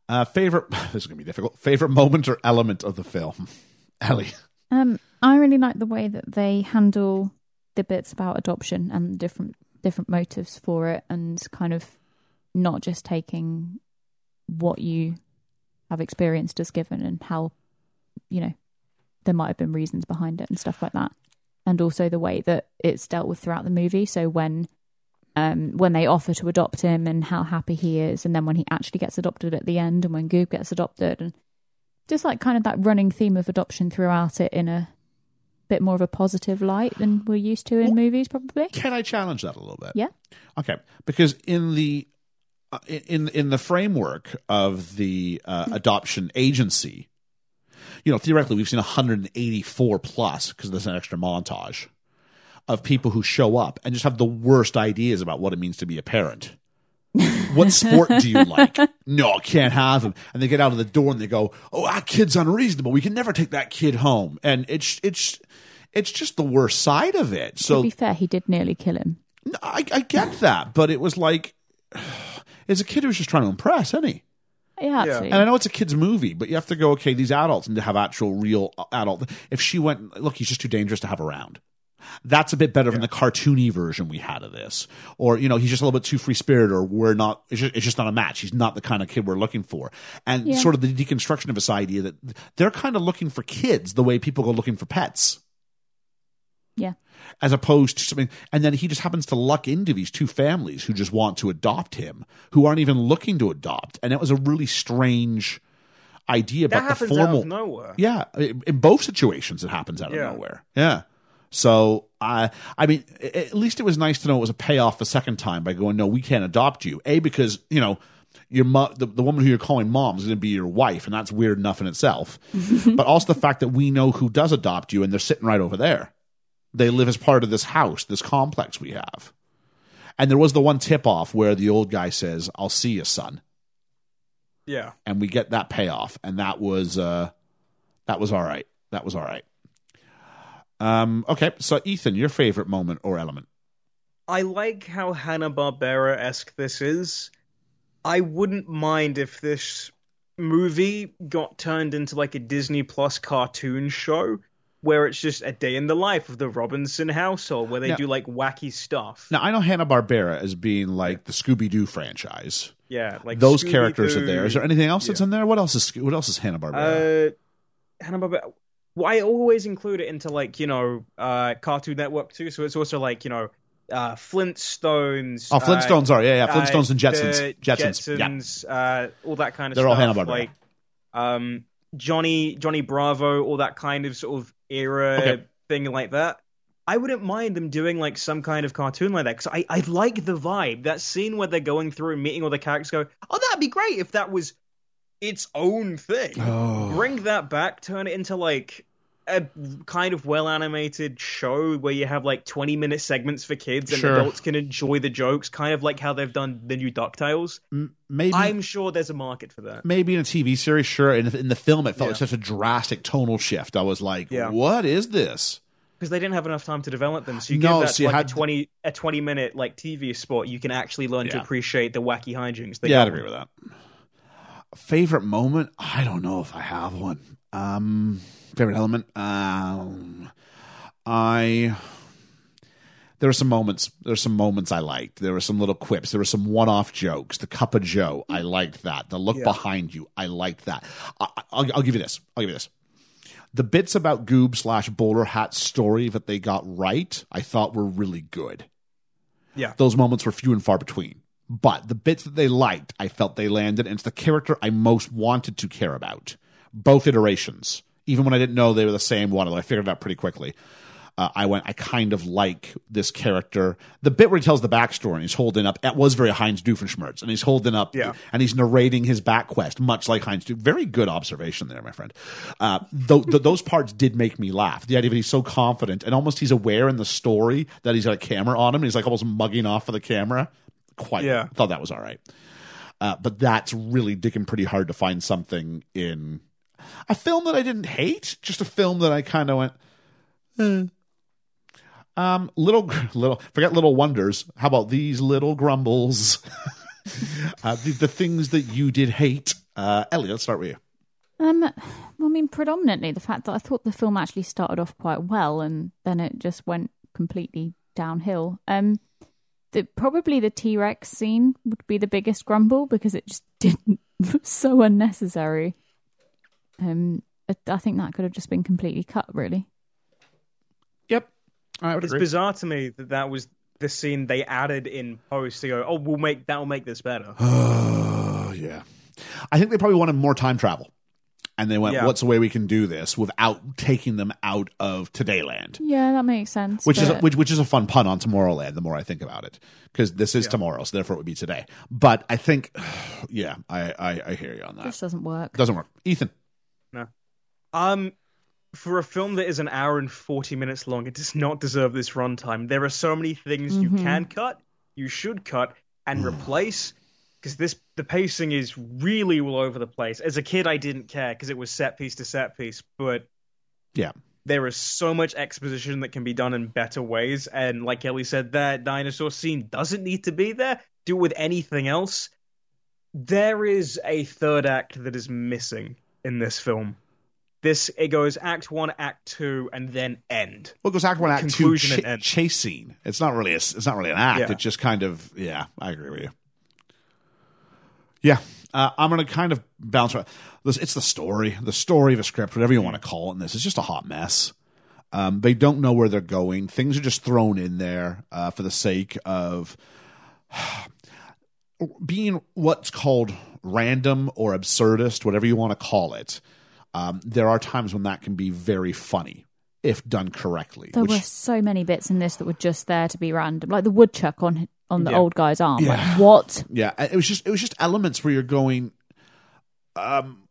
Uh, favorite. This is gonna be difficult. Favorite moment or element of the film, Ellie. Um, I really like the way that they handle the bits about adoption and different different motives for it, and kind of not just taking what you have experienced as given and how you know there might have been reasons behind it and stuff like that, and also the way that it's dealt with throughout the movie. So when um, when they offer to adopt him and how happy he is, and then when he actually gets adopted at the end, and when Goob gets adopted, and just like kind of that running theme of adoption throughout it in a bit more of a positive light than we're used to in movies, probably. Can I challenge that a little bit? Yeah. Okay, because in the uh, in in the framework of the uh, adoption agency, you know, theoretically, we've seen 184 plus because there's an extra montage of people who show up and just have the worst ideas about what it means to be a parent. what sport do you like? No, can't have him. And they get out of the door and they go, "Oh, that kid's unreasonable. We can never take that kid home." And it's it's it's just the worst side of it. So to be fair, he did nearly kill him. no, I, I get that, but it was like, it's a kid who's just trying to impress, isn't he? Yeah, absolutely. And I know it's a kid's movie, but you have to go, okay, these adults need to have actual, real adult. If she went, look, he's just too dangerous to have around. That's a bit better than the cartoony version we had of this. Or, you know, he's just a little bit too free spirited, or we're not, it's just, it's just not a match. He's not the kind of kid we're looking for. And Yeah. sort of the deconstruction of this idea that they're kind of looking for kids the way people go looking for pets yeah. as opposed to something and then he just happens to luck into these two families who just want to adopt him who aren't even looking to adopt and it was a really strange idea That about the formal out of nowhere. yeah in in both situations it happens out of Yeah. nowhere yeah so I, I mean, at least it was nice to know it was a payoff the second time by going, no, we can't adopt you. A because you know your mo- the, the woman who you're calling mom is going to be your wife, and that's weird enough in itself. but also the fact that we know who does adopt you, and they're sitting right over there. They live as part of this house, this complex we have. And there was the one tip off where the old guy says, "I'll see you, son," Yeah. and we get that payoff, and that was uh, that was all right. That was all right. Um, okay, so Ethan, your favorite moment or element? I like how Hanna Barbera esque this is. I wouldn't mind if this movie got turned into like a Disney Plus cartoon show where it's just a day in the life of the Robinson household where they Yeah. do like wacky stuff. Now I know Hanna Barbera as being like the Scooby Doo franchise. Yeah, like Those characters are there. Is there anything else that's in there? What else is what else is Hanna Barbera? Uh, Hanna Barbera. Well, I always include it into like you know uh, Cartoon Network too. So it's also like you know uh, Flintstones. oh, Flintstones are yeah, yeah, uh, Flintstones and Jetsons, the Jetsons, yeah. Uh, all that kind of They're all stuff. Hanna-Barbera. Like um, Johnny Johnny Bravo, all that kind of sort of era Okay. thing like that. I wouldn't mind them doing like some kind of cartoon like that because I, I like the vibe. That scene where they're going through and meeting all the characters go, oh, that'd be great if that was its own thing. Oh. Bring that back, turn it into like a kind of well animated show where you have like 20 minute segments for kids and Sure. adults can enjoy the jokes, kind of like how they've done the new DuckTales. Maybe I'm sure there's a market for that. maybe in a TV series, sure. In, in the film, it felt like such a drastic tonal shift. I was like, Yeah. what is this? Because they didn't have enough time to develop them. So you No, give that you like a 20 a 20 minute like TV spot, you can actually learn to appreciate the wacky hijinks. they yeah, I'd agree with that. Favorite moment? I don't know if I have one. Um, favorite element? Um, I there were some moments. There were some moments I liked. There were some little quips. There were some one-off jokes. The cup of Joe, I liked that. The look Yeah. behind you, I liked that. I, I'll, I'll give you this. I'll give you this. The bits about Goob slash Bowler hat story that they got right, I thought were really good. Yeah. Those moments were few and far between. But the bits that they liked, I felt they landed, and it's the character I most wanted to care about. Both iterations. Even when I didn't know they were the same one, although I figured it out pretty quickly. Uh, I went, I kind of like this character. The bit where he tells the backstory and he's holding up, it was very Heinz Doofenshmirtz, and he's holding up Yeah. and he's narrating his back quest, much like Heinz Doof. Very good observation there, my friend. Uh, th- th- those parts did make me laugh. The idea that he's so confident and almost he's aware in the story that he's got a camera on him and he's like almost mugging off for the camera. Quite, Yeah. thought that was all right. Uh, but that's really digging pretty hard to find something in a film that I didn't hate, just a film that I kind of went, eh. Um, little, little, forget little wonders. How about these little grumbles? uh, the, the things that you did hate. Uh, Ellie, let's start with you. Um, well, I mean, predominantly the fact that I thought the film actually started off quite well and then it just went completely downhill. Um, the, probably the T Rex scene would be the biggest grumble because it just didn't so unnecessary. Um, I, I think that could have just been completely cut, really. Yep, I would It's agree. bizarre to me that that was the scene they added in post to go, oh, we'll make that'll make this better. Oh yeah, I think they probably wanted more time travel, and they went, Yeah. "What's a way we can do this without taking them out of Todayland?" Yeah, that makes sense. Which is which which is a fun pun on Tomorrowland. The more I think about it, because this is tomorrow, so therefore it would be today. But I think, yeah, I I, I hear you on that. This doesn't work. Doesn't work. Ethan, No. Um, for a film that is an hour and forty minutes long, it does not deserve this runtime. There are so many things you can cut, you should cut, and replace. Because this, the pacing is really all over the place. As a kid, I didn't care because it was set piece to set piece, but yeah, there is so much exposition that can be done in better ways. And like Ellie said, that dinosaur scene doesn't need to be there. Do it with anything else. There is a third act that is missing in this film. This it goes act one, act two, and then end. Well, it goes act one, act two, Conclusion cha- and end. chase scene. It's not really a, it's not really an act. Yeah. It's just kind of yeah. I agree with you. Yeah, uh, I'm gonna kind of bounce around. Listen, It's the story, the story of a script, whatever you want to call it. In this, it's just a hot mess. Um, they don't know where they're going. Things are just thrown in there uh, for the sake of being what's called random or absurdist, whatever you want to call it. Um, there are times when that can be very funny if done correctly. There which- were so many bits in this that were just there to be random, like the woodchuck on on the Yeah. old guy's arm. Yeah. Like, what? Yeah, it was just it was just elements where you're going. Um,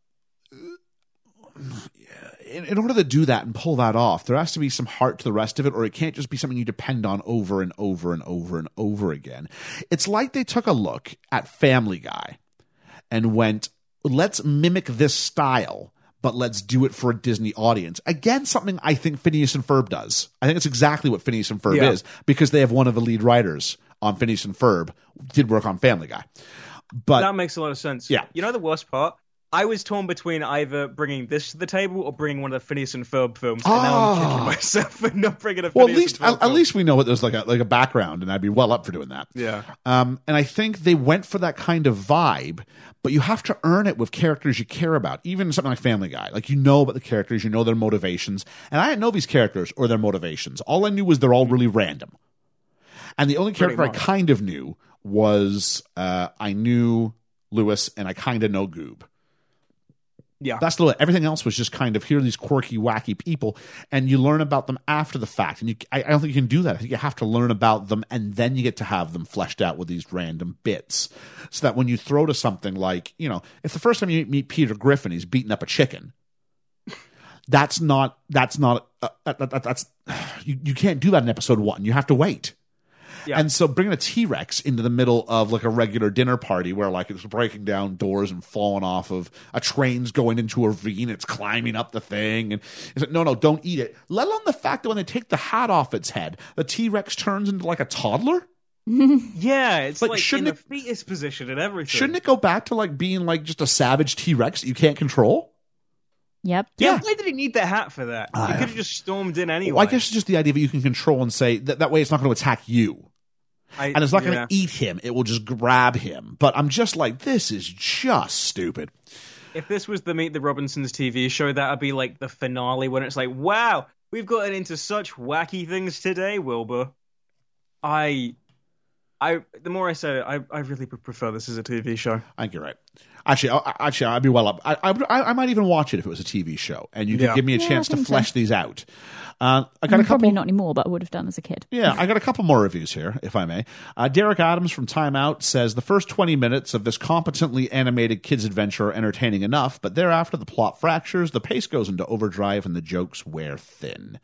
in, in order to do that and pull that off, there has to be some heart to the rest of it, or it can't just be something you depend on over and over and over and over again. It's like they took a look at Family Guy and went, "Let's mimic this style." But let's do it for a Disney audience. Again, something I think Phineas and Ferb does. I think it's exactly what Phineas and Ferb Yeah. is because they have one of the lead writers on Phineas and Ferb did work on Family Guy. But that makes a lot of sense. Yeah. You know the worst part? I was torn between either bringing this to the table or bringing one of the Phineas and Ferb films, and now I'm Ah. kicking myself for not bringing a well, at least and Ferb at, at least we know what there's like a like a background, and I'd be well up for doing that. Yeah. Um, and I think they went for that kind of vibe, but you have to earn it with characters you care about. Even something like Family Guy, like you know about the characters, you know their motivations, and I didn't know these characters or their motivations. All I knew was they're all really random. And the only character I kind of knew was uh, I knew Lewis, and I kind of know Goob. Yeah. That's the everything else was just kind of here are these quirky, wacky people, and you learn about them after the fact. And you, I, I don't think you can do that. I think you have to learn about them, and then you get to have them fleshed out with these random bits, so that when you throw to something like, you know, if the first time you meet Peter Griffin, he's beating up a chicken. That's not. That's not. Uh, that, that- that's. You, you can't do that in episode one. You have to wait. Yeah. And so bringing a T Rex into the middle of like a regular dinner party where like it's breaking down doors and falling off of a train's going into a ravine, it's climbing up the thing, and it's like, no, no, don't eat it. Let alone the fact that when they take the hat off its head, the T Rex turns into like a toddler. Yeah, it's Like, like, shouldn't in the fetus position and everything. Shouldn't it go back to like being like just a savage T Rex that you can't control? Yep. Yeah, Yeah. why did he need that hat for that? I- he could have just stormed in anyway. Well, I guess it's just the idea that you can control and say that that way it's not going to attack you. I- And it's not going to eat him. It will just grab him. But I'm just like, this is just stupid. If this was the Meet the Robinsons TV show, that would be like the finale when it's like, wow, we've gotten into such wacky things today, Wilbur. I, I, the more I say it, I, I really would prefer this as a TV show. I think you're right. Actually, I, actually, I'd be well up. I, I, I might even watch it if it was a TV show, and you could Yeah. give me a Yeah, chance I to think so. flesh these out. Uh, I got I a mean, couple. probably not anymore, but I would have done as a kid. Yeah, I got a couple more reviews here, if I may. Uh, Derek Adams from Time Out says the first 20 minutes of this competently animated kids' adventure are entertaining enough, but thereafter the plot fractures, the pace goes into overdrive, and the jokes wear thin.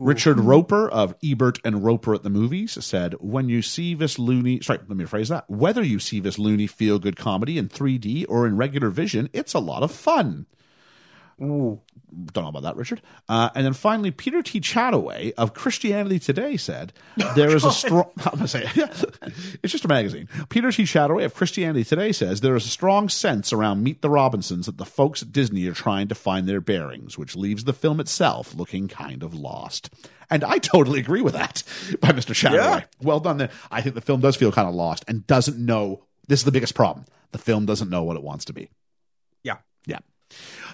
Richard Roeper of Ebert and Roeper at the Movies said, When you see this loony, sorry, let me rephrase that. Whether you see this loony feel good comedy in 3D or in regular vision, it's a lot of fun. Don't know about that, Richard. Uh, and then finally, Peter T. Chattaway of Christianity Today said, There is a strong. I'm to say, it's just a magazine. Peter T. Chattaway of Christianity Today says, There is a strong sense around Meet the Robinsons that the folks at Disney are trying to find their bearings, which leaves the film itself looking kind of lost. And I totally agree with that by Mr. Chattaway. Yeah. Well done there. I think the film does feel kind of lost and doesn't know. This is the biggest problem. The film doesn't know what it wants to be. Yeah. Yeah.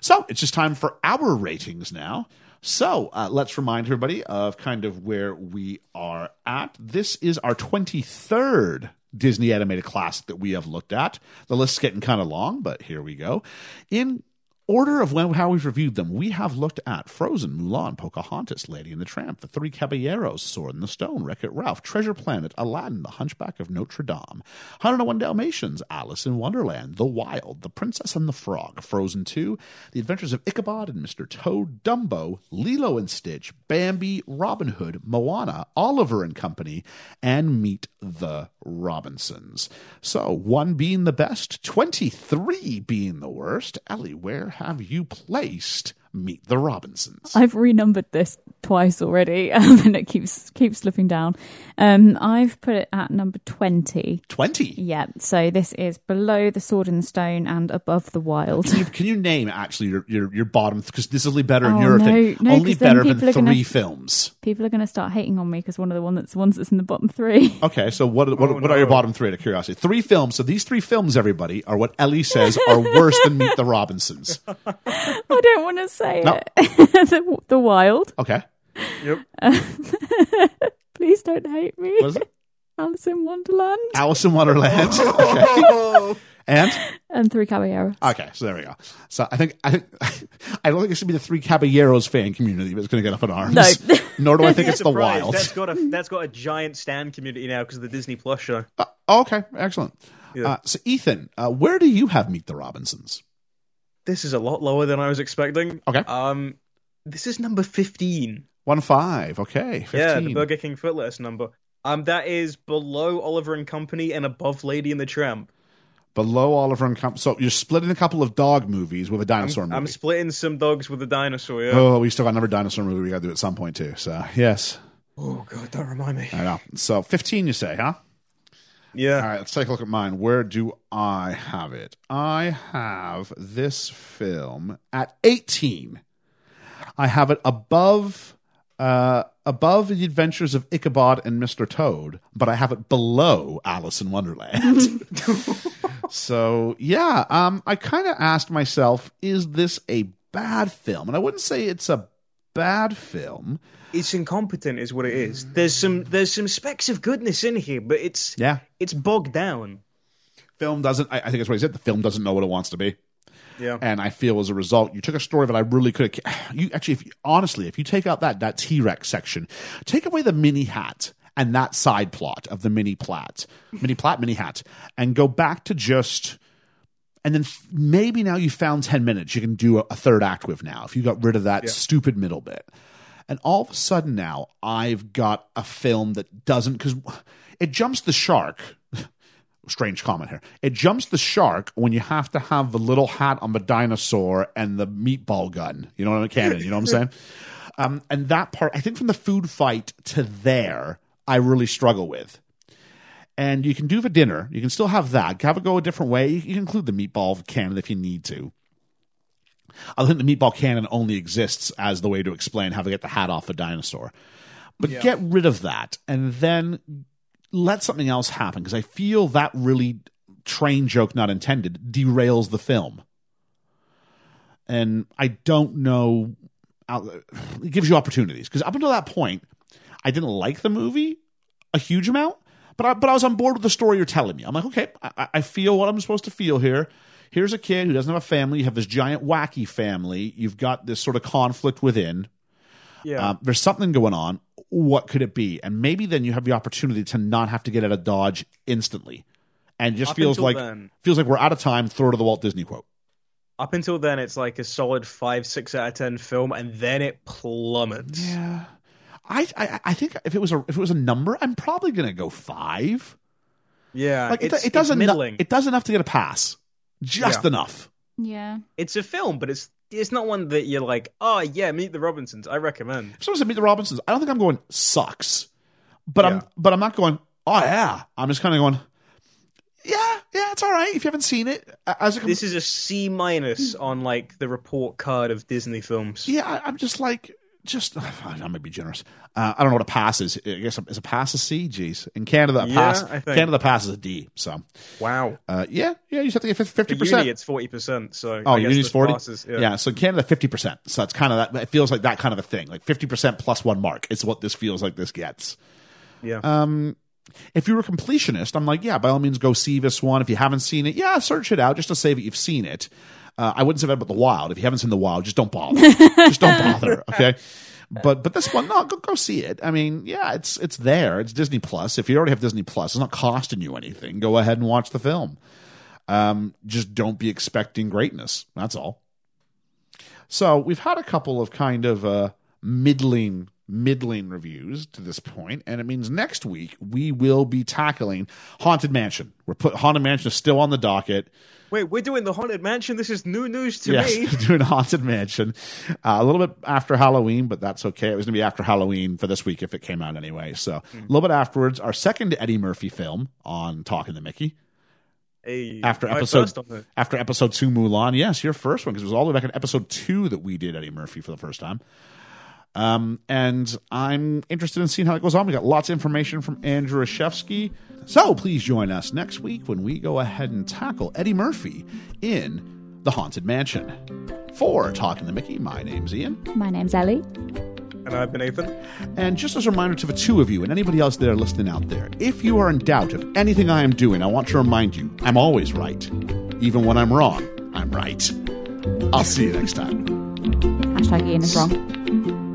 So it's just time for our ratings now. So uh, let's remind everybody of kind of where we are at. This is our 23rd Disney animated classic that we have looked at. The list's getting kind of long, but here we go. In order of how we've reviewed them, we have looked at Frozen, Mulan, Pocahontas, Lady and the Tramp, The Three Caballeros, Sword in the Stone, Wreck It Ralph, Treasure Planet, Aladdin, The Hunchback of Notre Dame, 101 Dalmatians, Alice in Wonderland, The Wild, The Princess and the Frog, Frozen 2, The Adventures of Ichabod and Mr. Toad, Dumbo, Lilo and Stitch, Bambi, Robin Hood, Moana, Oliver and Company, and Meet the Robinsons. So, one being the best, 23 being the worst. Ellie, where have you placed Meet the Robinsons? I've renumbered this twice already, um, and it keeps keeps slipping down. Um, I've put it at number twenty. 20. Yeah, so this is below the Sword and the Stone and above the Wild. Can you, can you name actually your, your, your bottom? Because this is only better in Oh, your no, thing. no, only 'cause then better than people are three gonna- films. People are going to start hating on me because one of the one that's ones that's in the bottom three. Okay, so what what, Oh, what are your bottom three? Out of curiosity, three films. So these three films, everybody, are what Ellie says are worse than Meet the Robinsons. I don't want to say No. it. the, the Wild. Okay, Yep. Please don't hate me. what is it? Alice in Wonderland Alice in Wonderland. Okay, and and Three Caballeros. okay, so there we go. So I think I think I don't think it's gonna be the three Caballeros fan community that's gonna get up in arms. No. nor do I think it's the surprised. Wild. That's got a that's got a giant stand community now because of the Disney Plus show. Uh, okay, excellent. Yeah. Uh, so Ethan, uh, where do you have Meet the Robinsons? This is a lot lower than I was expecting. Okay. Um, this is number fifteen. One five. Okay, 15. Yeah, the Burger King footless number. Um, that is below Oliver and Company and above Lady and the Tramp. below Oliver and Company. So you're splitting a couple of dog movies with a dinosaur I'm, movie. I'm splitting some dogs with a dinosaur. Yeah. Oh, we still got another dinosaur movie we got to do at some point too. So yes, Oh god, don't remind me. I know. So fifteen, you say, huh? Yeah. All right, let's take a look at mine. Where do I have it? I have this film at eighteen. I have it above, uh, above the Adventures of Ichabod and Mr. Toad, but I have it below Alice in Wonderland. so yeah, um, I kind of asked myself, is this a bad film? And I wouldn't say it's a bad film. It's incompetent, is what it is. There's some there's some specks of goodness in here, but it's Yeah, it's bogged down. film doesn't. I, I think that's what he said. The film doesn't know what it wants to be. Yeah. And I feel as a result, you took a story that I really could have. You actually, if you, honestly, if you take out that that T Rex section, take away the mini hat and that side plot of the mini plat, mini plat, mini hat, and go back to just. And then f- maybe now you found ten minutes you can do a, a third act with now. If you got rid of that stupid middle bit, and all of a sudden now I've got a film that doesn't because it jumps the shark strange comment here. It jumps the shark when you have to have the little hat on the dinosaur and the meatball gun. You know what I mean? Cannon. You know what I'm saying? Um, and that part, I think from the food fight to there, I really struggle with. And you can do the dinner. You can still have that. Have it go a different way. You can include the meatball cannon if you need to. I think the meatball cannon only exists as the way to explain how they get the hat off a dinosaur. But Yeah. get rid of that and then let something else happen because I feel that really train joke not intended derails the film. And I don't know. It gives you opportunities because up until that point, I didn't like the movie a huge amount, but I, but I was on board with the story you're telling me. I'm like, okay, I, I feel what I'm supposed to feel here. Here's a kid who doesn't have a family. You have this giant wacky family. You've got this sort of conflict within. Yeah. Um, there's something going on. What could it be? And maybe then you have the opportunity to not have to get out of Dodge instantly, and it just Up feels like then- feels like we're out of time. Throw to the Walt Disney quote. Up until then, it's like a solid five, six out of ten film, and then it plummets. Yeah, I, I I think if it was a if it was a number, I'm probably gonna go five. Yeah, Like it, it's, it does it's enough. It does enough to get a pass, just Yeah. enough. Yeah. It's a film, but it's it's not one that you're like, oh yeah, Meet the Robinsons. I recommend. If someone said Meet the Robinsons, I don't think I'm going sucks, but I'm but I'm not going. Oh yeah, I'm just kind of going. Yeah, yeah, it's all right. If you haven't seen it, as a This is a C minus on like the report card of Disney films. yeah, I, I'm just like just. I might be generous. Uh, I don't know what a pass is. I guess is a pass a C. Jeez, in Canada, a Yeah, pass. Canada pass is a D. So Wow. uh, yeah, yeah, you just have to get fifty percent. it's forty percent. So Oh, Uni's forty. passes- yeah. so in Canada fifty percent. So it's kind of that. It feels like that kind of a thing. Like fifty percent plus one mark. It's what this feels like. This gets. yeah. Um, if you're a completionist, I'm like, yeah, by all means, go see this one. If you haven't seen it, yeah, search it out just to say that you've seen it. Uh, I wouldn't say that about the Wild. If you haven't seen the Wild, just don't bother. just don't bother. Okay. But but this one, no, go go see it. I mean, yeah, it's it's there. It's Disney Plus. If you already have Disney Plus, it's not costing you anything. Go ahead and watch the film. Um, just don't be expecting greatness. That's all. So we've had a couple of kind of uh, middling middling reviews to this point, and it means next week we will be tackling Haunted Mansion. We're put Haunted Mansion is still on the docket. Wait, we're doing the haunted mansion. This is new news to yes, me. doing Haunted Mansion uh, a little bit after Halloween, but that's okay. It was going to be after Halloween for this week if it came out anyway. So Hmm. a little bit afterwards, our second Eddie Murphy film on Talking to Mickey. Hey, after episode the- after episode two Mulan. Yes, your first one because it was all the way back in episode two that we did Eddie Murphy for the first time. Um, and I'm interested in seeing how it goes on. We got lots of information from Andrew Ashevsky. So please join us next week when we go ahead and tackle Eddie Murphy in The Haunted Mansion. For Talking to Mickey, my name's Ian. My name's Ellie. and I've been Ethan. And just as a reminder to the two of you and anybody else that are listening out there, if you are in doubt of anything I am doing, I want to remind you I'm always right. Even when I'm wrong, I'm right. I'll see you next time. Hashtag Ian is wrong.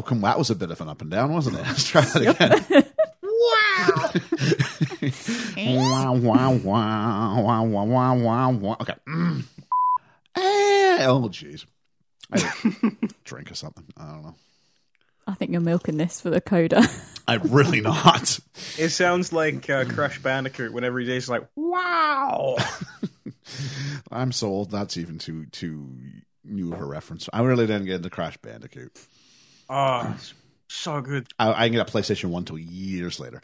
And welcome. That was a bit of an up and down, wasn't it? Let's try that again. wow, wow, wow, wow, wow, wow, wow, wow. Okay. Mm. Eh, oh, jeez. Drink or something. I don't know. I think you're milking this for the coda. I'm really not. It sounds like uh, Crash Bandicoot whenever he just like, wow. I'm sold. That's even too too new of a reference. I really didn't get into Crash Bandicoot. Oh, it's so good. I, I didn't get a PlayStation One till years later.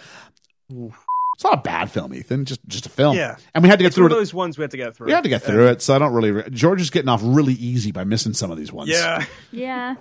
It's not a bad film, Ethan. Just just a film. Yeah. and we had to get It's one through of it. those ones we had to get through. We had to get through it, so I don't really. George is getting off really easy by missing some of these ones. Yeah. yeah.